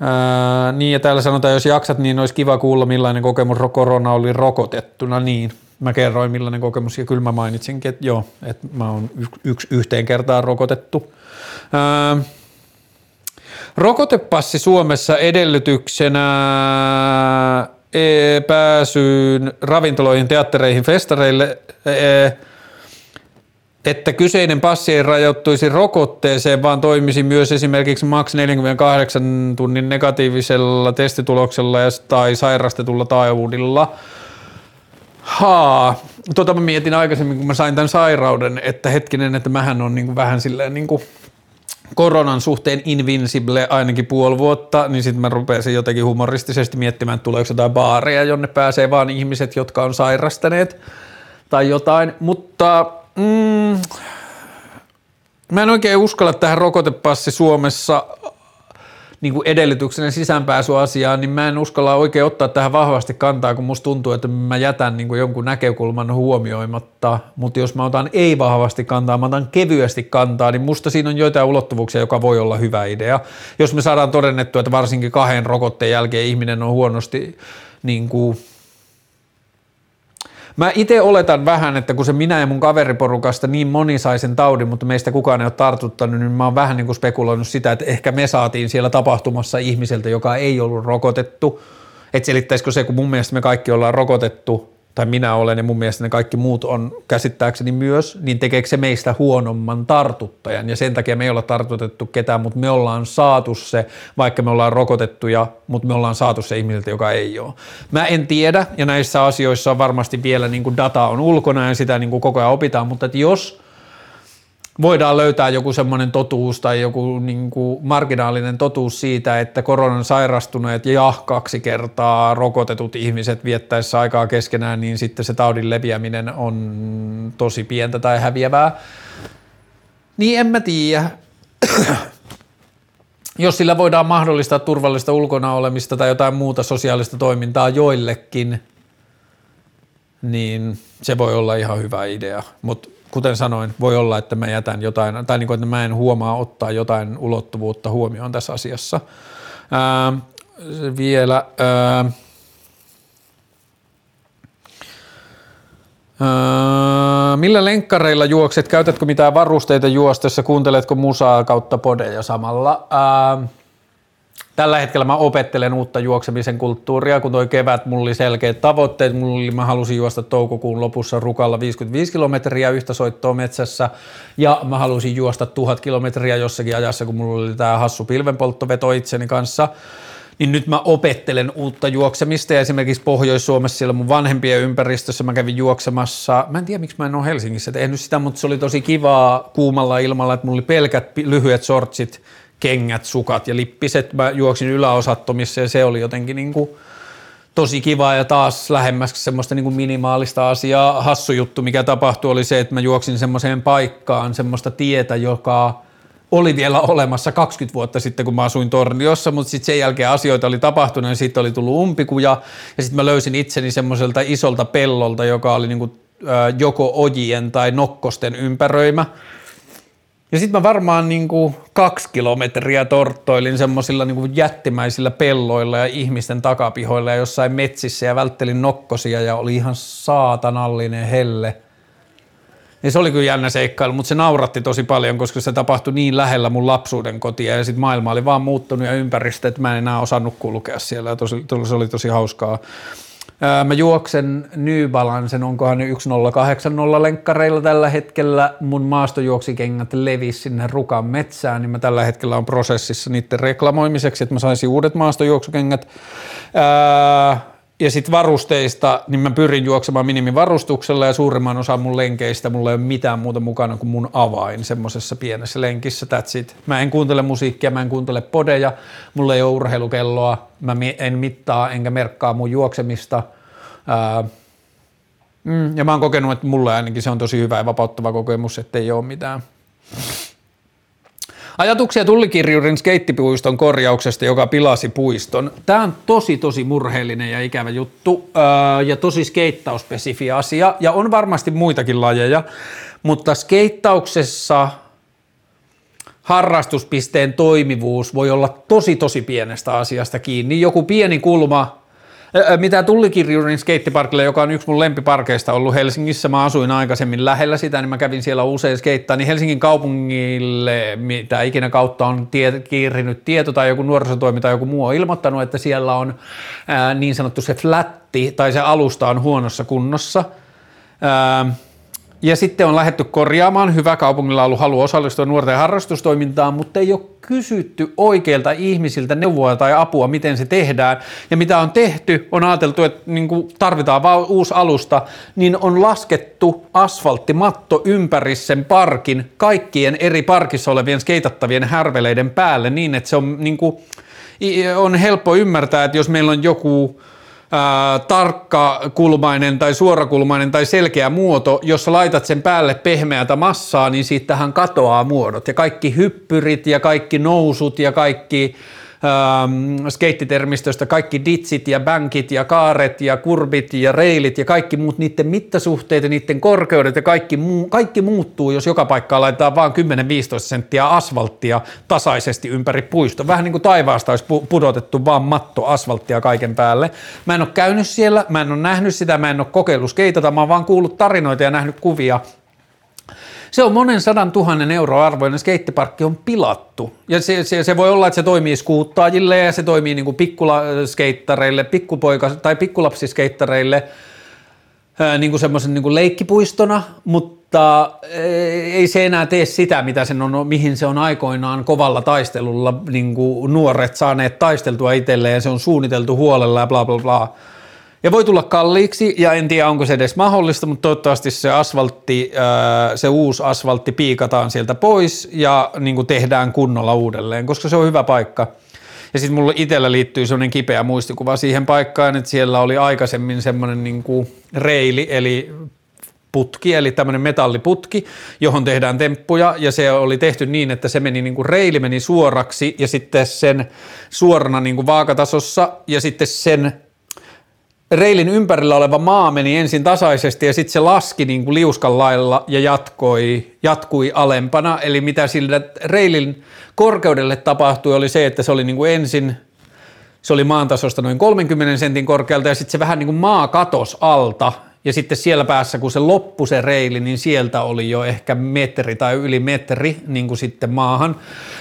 Ää, niin ja täällä sanotaan, jos jaksat, niin olisi kiva kuulla millainen kokemus korona oli rokotettuna, niin mä kerroin millainen kokemus ja kyllä mä mainitsinkin, että joo, että mä oon yksi yhteen kertaan rokotettu. Ää, Rokotepassi Suomessa edellytyksenä e, pääsyyn ravintoloihin, teattereihin, festareille, e, että kyseinen passi ei rajoittuisi rokotteeseen, vaan toimisi myös esimerkiksi maks 48 tunnin negatiivisella testituloksella tai sairastetulla taajuudilla. Haa, tota mä mietin aikaisemmin, kun mä sain tämän sairauden, että hetkinen, että mähän on niin vähän silleen niin kuin – koronan suhteen invincible ainakin puoli vuotta, niin sitten mä rupesin jotenkin humoristisesti miettimään, että tuleeko jotain baareja, jonne pääsee vaan ihmiset, jotka on sairastaneet tai jotain, mutta mm, mä en oikein uskalla tähän rokotepassi Suomessa niin kuin edellytyksenä sisäänpääsyasiaan, niin mä en uskalla oikein ottaa tähän vahvasti kantaa, kun musta tuntuu, että mä jätän niin kuin jonkun näkökulman huomioimatta, mutta jos mä otan ei vahvasti kantaa, mä otan kevyesti kantaa, niin musta siinä on joitain ulottuvuuksia, joka voi olla hyvä idea. Jos me saadaan todennettua, että varsinkin kahden rokotteen jälkeen ihminen on huonosti niin kuin Mä itse oletan vähän, että kun se minä ja mun kaveriporukasta niin moni sai sen taudin, mutta meistä kukaan ei ole tartuttanut, niin mä oon vähän niin kuin spekuloinut sitä, että ehkä me saatiin siellä tapahtumassa ihmiseltä, joka ei ollut rokotettu. Että selittäisikö se, kun mun mielestä me kaikki ollaan rokotettu, tai minä olen ja mun mielestä ne kaikki muut on käsittääkseni myös, niin tekeekö se meistä huonomman tartuttajan ja sen takia me ei olla tartutettu ketään, mutta me ollaan saatu se, vaikka me ollaan rokotettuja, mutta me ollaan saatu se ihmiseltä, joka ei ole. Mä en tiedä ja näissä asioissa on varmasti vielä niin kuin data on ulkona ja sitä niin kuin koko ajan opitaan, mutta että jos voidaan löytää joku semmoinen totuus tai joku niin kuin marginaalinen totuus siitä, että koronan sairastuneet ja kaksi kertaa rokotetut ihmiset viettäessä aikaa keskenään, niin sitten se taudin leviäminen on tosi pientä tai häviävää. Niin en mä tiedä. *clears throat* Jos sillä voidaan mahdollistaa turvallista ulkona olemista tai jotain muuta sosiaalista toimintaa joillekin, niin se voi olla ihan hyvä idea. Mutta kuten sanoin, voi olla, että mä jätän jotain, tai niin kuin, että mä en huomaa ottaa jotain ulottuvuutta huomioon tässä asiassa. Ää, vielä ää, ää, millä lenkkareilla juokset? Käytätkö mitään varusteita juostessa? Kuunteletko musaa kautta podeja samalla? Ää, Tällä hetkellä mä opettelen uutta juoksemisen kulttuuria, kun toi kevät mulla oli selkeät tavoitteet. Mulla oli, mä halusin juosta toukokuun lopussa rukalla 55 kilometriä yhtä soittoa metsässä. Ja mä halusin juosta tuhat kilometriä jossakin ajassa, kun mulla oli tää hassu pilvenpolttoveto itseni kanssa. Niin nyt mä opettelen uutta juoksemista. Ja esimerkiksi Pohjois-Suomessa siellä mun vanhempien ympäristössä mä kävin juoksemassa, mä en tiedä miksi mä en ole Helsingissä tehnyt sitä, mutta se oli tosi kivaa kuumalla ilmalla, että mulla oli pelkät lyhyet sortsit kengät, sukat ja lippiset. Mä juoksin yläosattomissa ja se oli jotenkin niin kuin tosi kiva ja taas lähemmäs semmoista niin kuin minimaalista asiaa. Hassu juttu, mikä tapahtui, oli se, että mä juoksin semmoiseen paikkaan semmoista tietä, joka oli vielä olemassa 20 vuotta sitten, kun mä asuin Torniossa, mutta sitten sen jälkeen asioita oli tapahtunut ja sitten oli tullut umpikuja ja sitten mä löysin itseni semmoiselta isolta pellolta, joka oli niin kuin, joko ojien tai nokkosten ympäröimä ja sitten mä varmaan niin kuin kaksi kilometriä torttoilin semmoisilla niin jättimäisillä pelloilla ja ihmisten takapihoilla ja jossain metsissä ja välttelin nokkosia ja oli ihan saatanallinen helle. Ja se oli kyllä jännä seikkailu, mutta se nauratti tosi paljon, koska se tapahtui niin lähellä mun lapsuuden kotia ja sitten maailma oli vaan muuttunut ja ympäristö, että mä en enää osannut kulkea siellä ja tosi, se oli tosi hauskaa. Mä juoksen New Balancen, onkohan ne 1080 lenkkareilla tällä hetkellä. Mun maastojuoksikengät levis sinne Rukan metsään, niin mä tällä hetkellä on prosessissa niiden reklamoimiseksi, että mä saisin uudet maastojuoksukengät. Ja sitten varusteista, niin mä pyrin juoksemaan minimivarustuksella ja suurimman osan mun lenkeistä mulla ei ole mitään muuta mukana kuin mun avain semmoisessa pienessä lenkissä, that's it. Mä en kuuntele musiikkia, mä en kuuntele podeja, mulla ei ole urheilukelloa, mä en mittaa enkä merkkaa mun juoksemista. Mm, ja mä oon kokenut, että mulle ainakin se on tosi hyvä ja vapauttava kokemus, että ei ole mitään. Ajatuksia tullikirjurin skeittipuiston korjauksesta, joka pilasi puiston. Tämä on tosi, tosi murheellinen ja ikävä juttu öö, ja tosi skeittauspesifi asia ja on varmasti muitakin lajeja, mutta skeittauksessa harrastuspisteen toimivuus voi olla tosi, tosi pienestä asiasta kiinni. Joku pieni kulma mitä tullikirjurin skeittiparkille, joka on yksi mun lempiparkeista ollut Helsingissä, mä asuin aikaisemmin lähellä sitä, niin mä kävin siellä usein skeittaa, niin Helsingin kaupungille, mitä ikinä kautta on tie, kiirinyt tieto tai joku nuorisotoimi tai joku muu on ilmoittanut, että siellä on ää, niin sanottu se flatti tai se alusta on huonossa kunnossa. Ää, ja sitten on lähetty korjaamaan, hyvä kaupungilla on ollut halu osallistua nuorten harrastustoimintaan, mutta ei ole kysytty oikeilta ihmisiltä neuvoa tai apua, miten se tehdään. Ja mitä on tehty, on ajateltu, että niin tarvitaan vaan uusi alusta, niin on laskettu asfalttimatto ympäri sen parkin kaikkien eri parkissa olevien skeitattavien härveleiden päälle niin, että se on, niin kuin, on helppo ymmärtää, että jos meillä on joku tarkkakulmainen tai suorakulmainen tai selkeä muoto, jos laitat sen päälle pehmeätä massaa, niin siitähän katoaa muodot. Ja kaikki hyppyrit ja kaikki nousut ja kaikki ähm, skeittitermistöstä kaikki ditsit ja bankit ja kaaret ja kurbit ja reilit ja kaikki muut, niiden mittasuhteet ja niiden korkeudet ja kaikki, muu, kaikki muuttuu, jos joka paikkaan laitetaan vain 10-15 senttiä asfalttia tasaisesti ympäri puisto. Vähän niin kuin taivaasta olisi pudotettu vaan matto asfalttia kaiken päälle. Mä en ole käynyt siellä, mä en ole nähnyt sitä, mä en ole kokeillut skeitata, mä oon vaan kuullut tarinoita ja nähnyt kuvia se on monen sadan tuhannen euro arvoinen skeittiparkki on pilattu. Ja se, se, se, voi olla, että se toimii skuuttaajille ja se toimii niin kuin pikkupoika- tai pikkulapsiskeittareille niin kuin semmoisen niin kuin leikkipuistona, mutta ei se enää tee sitä, mitä sen on, mihin se on aikoinaan kovalla taistelulla niin kuin nuoret saaneet taisteltua itselleen ja se on suunniteltu huolella ja bla bla bla. Ja voi tulla kalliiksi, ja en tiedä onko se edes mahdollista, mutta toivottavasti se asfaltti, se uusi asfaltti piikataan sieltä pois ja niin tehdään kunnolla uudelleen, koska se on hyvä paikka. Ja sitten mulla itsellä liittyy sellainen kipeä muistikuva siihen paikkaan, että siellä oli aikaisemmin semmoinen niin reili, eli putki, eli tämmöinen metalliputki, johon tehdään temppuja, ja se oli tehty niin, että se meni niin kuin reili meni suoraksi, ja sitten sen suorana niin kuin vaakatasossa, ja sitten sen reilin ympärillä oleva maa meni ensin tasaisesti ja sitten se laski niin kuin liuskan lailla ja jatkoi, jatkui alempana. Eli mitä sillä reilin korkeudelle tapahtui oli se, että se oli niin kuin ensin se oli maantasosta noin 30 sentin korkealta ja sitten se vähän niin kuin maa katos alta ja sitten siellä päässä, kun se loppui se reili, niin sieltä oli jo ehkä metri tai yli metri niin kuin sitten maahan.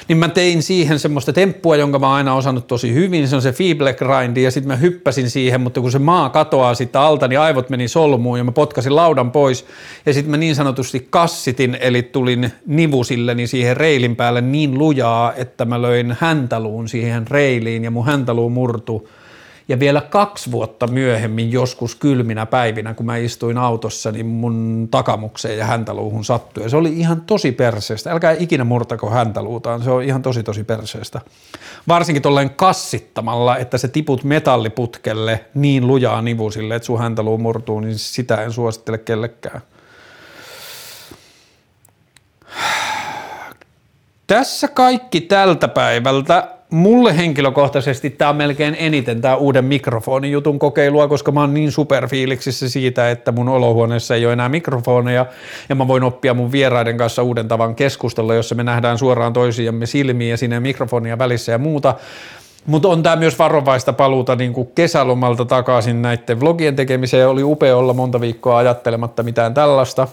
Niin mä tein siihen semmoista temppua, jonka mä oon aina osannut tosi hyvin, se on se feeble grind, ja sitten mä hyppäsin siihen, mutta kun se maa katoaa sitten alta, niin aivot meni solmuun ja mä potkasin laudan pois. Ja sitten mä niin sanotusti kassitin, eli tulin nivusilleni siihen reilin päälle niin lujaa, että mä löin häntäluun siihen reiliin ja mun häntäluu murtui ja vielä kaksi vuotta myöhemmin, joskus kylminä päivinä, kun mä istuin autossa, niin mun takamukseen ja häntäluuhun sattui. Ja se oli ihan tosi perseestä. Älkää ikinä murtako häntäluutaan, se on ihan tosi tosi perseestä. Varsinkin tolleen kassittamalla, että se tiput metalliputkelle niin lujaa nivusille, että sun häntäluu murtuu, niin sitä en suosittele kellekään. Tässä kaikki tältä päivältä mulle henkilökohtaisesti tämä on melkein eniten tämä uuden mikrofonin jutun kokeilua, koska mä oon niin superfiiliksissä siitä, että mun olohuoneessa ei ole enää mikrofoneja ja mä voin oppia mun vieraiden kanssa uuden tavan keskustella, jossa me nähdään suoraan toisiamme silmiä ja sinne mikrofonia välissä ja muuta. Mutta on tämä myös varovaista paluuta niin kuin kesälomalta takaisin näiden vlogien tekemiseen. Oli upea olla monta viikkoa ajattelematta mitään tällaista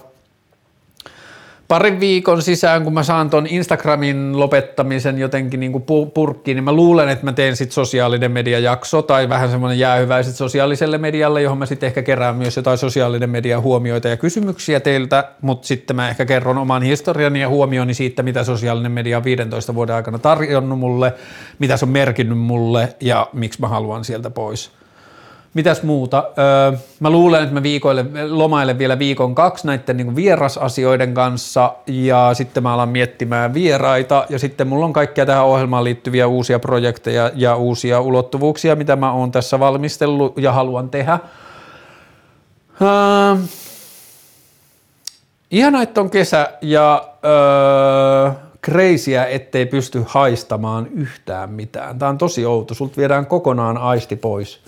parin viikon sisään, kun mä saan ton Instagramin lopettamisen jotenkin niin kuin purkkiin, niin mä luulen, että mä teen sitten sosiaalinen media jakso tai vähän semmoinen jäähyväiset sosiaaliselle medialle, johon mä sitten ehkä kerään myös jotain sosiaalinen media huomioita ja kysymyksiä teiltä, mutta sitten mä ehkä kerron oman historiani ja huomioni siitä, mitä sosiaalinen media on 15 vuoden aikana tarjonnut mulle, mitä se on merkinnyt mulle ja miksi mä haluan sieltä pois. Mitäs muuta? Öö, mä luulen, että mä viikoille, lomailen vielä viikon kaksi näiden niin vierasasioiden kanssa ja sitten mä alan miettimään vieraita ja sitten mulla on kaikkia tähän ohjelmaan liittyviä uusia projekteja ja uusia ulottuvuuksia, mitä mä oon tässä valmistellut ja haluan tehdä. Öö, ihanaa, että on kesä ja öö, kreisiä, ettei pysty haistamaan yhtään mitään. Tämä on tosi outo. Sulta viedään kokonaan aisti pois.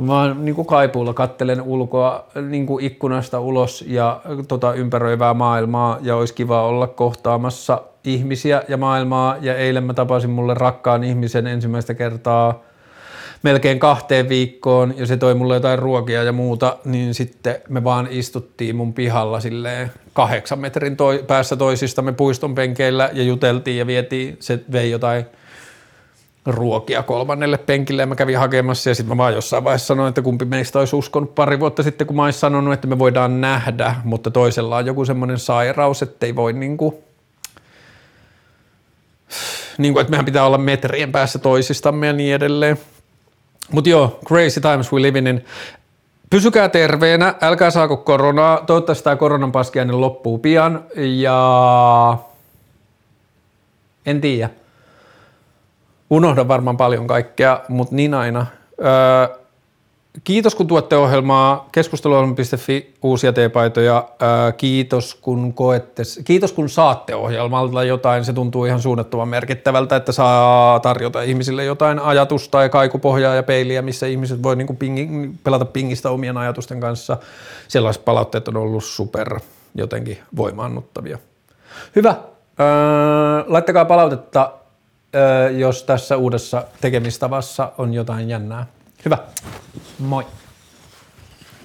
Mä niin kuin kaipuulla kattelen ulkoa niin kuin ikkunasta ulos ja tota ympäröivää maailmaa ja olisi kiva olla kohtaamassa ihmisiä ja maailmaa. Ja eilen mä tapasin mulle rakkaan ihmisen ensimmäistä kertaa melkein kahteen viikkoon ja se toi mulle jotain ruokia ja muuta, niin sitten me vaan istuttiin mun pihalla silleen kahdeksan metrin toi, päässä toisistamme puiston penkeillä ja juteltiin ja vietiin, se vei jotain ruokia kolmannelle penkille ja mä kävin hakemassa ja sitten mä vaan jossain vaiheessa sanoin, että kumpi meistä olisi uskonut pari vuotta sitten, kun mä olisin sanonut, että me voidaan nähdä, mutta toisella on joku semmoinen sairaus, että ei voi niinku, niinku, että mehän pitää olla metrien päässä toisistamme ja niin edelleen. Mutta joo, crazy times we live in. Pysykää terveenä, älkää saako koronaa. Toivottavasti tämä koronan paskiainen loppuu pian ja en tiedä. Unohdan varmaan paljon kaikkea, mutta niin aina. Öö, kiitos kun tuotte ohjelmaa, keskusteluohjelma.fi, uusia teepaitoja. Öö, kiitos kun koette, kiitos kun saatte ohjelmalta jotain. Se tuntuu ihan suunnattoman merkittävältä, että saa tarjota ihmisille jotain ajatusta ja kaikupohjaa ja peiliä, missä ihmiset voi niinku pingi, pelata pingistä omien ajatusten kanssa. Sellaiset palautteet on ollut super jotenkin voimaannuttavia. Hyvä. Öö, laittakaa palautetta jos tässä uudessa tekemistavassa on jotain jännää. Hyvä. Moi.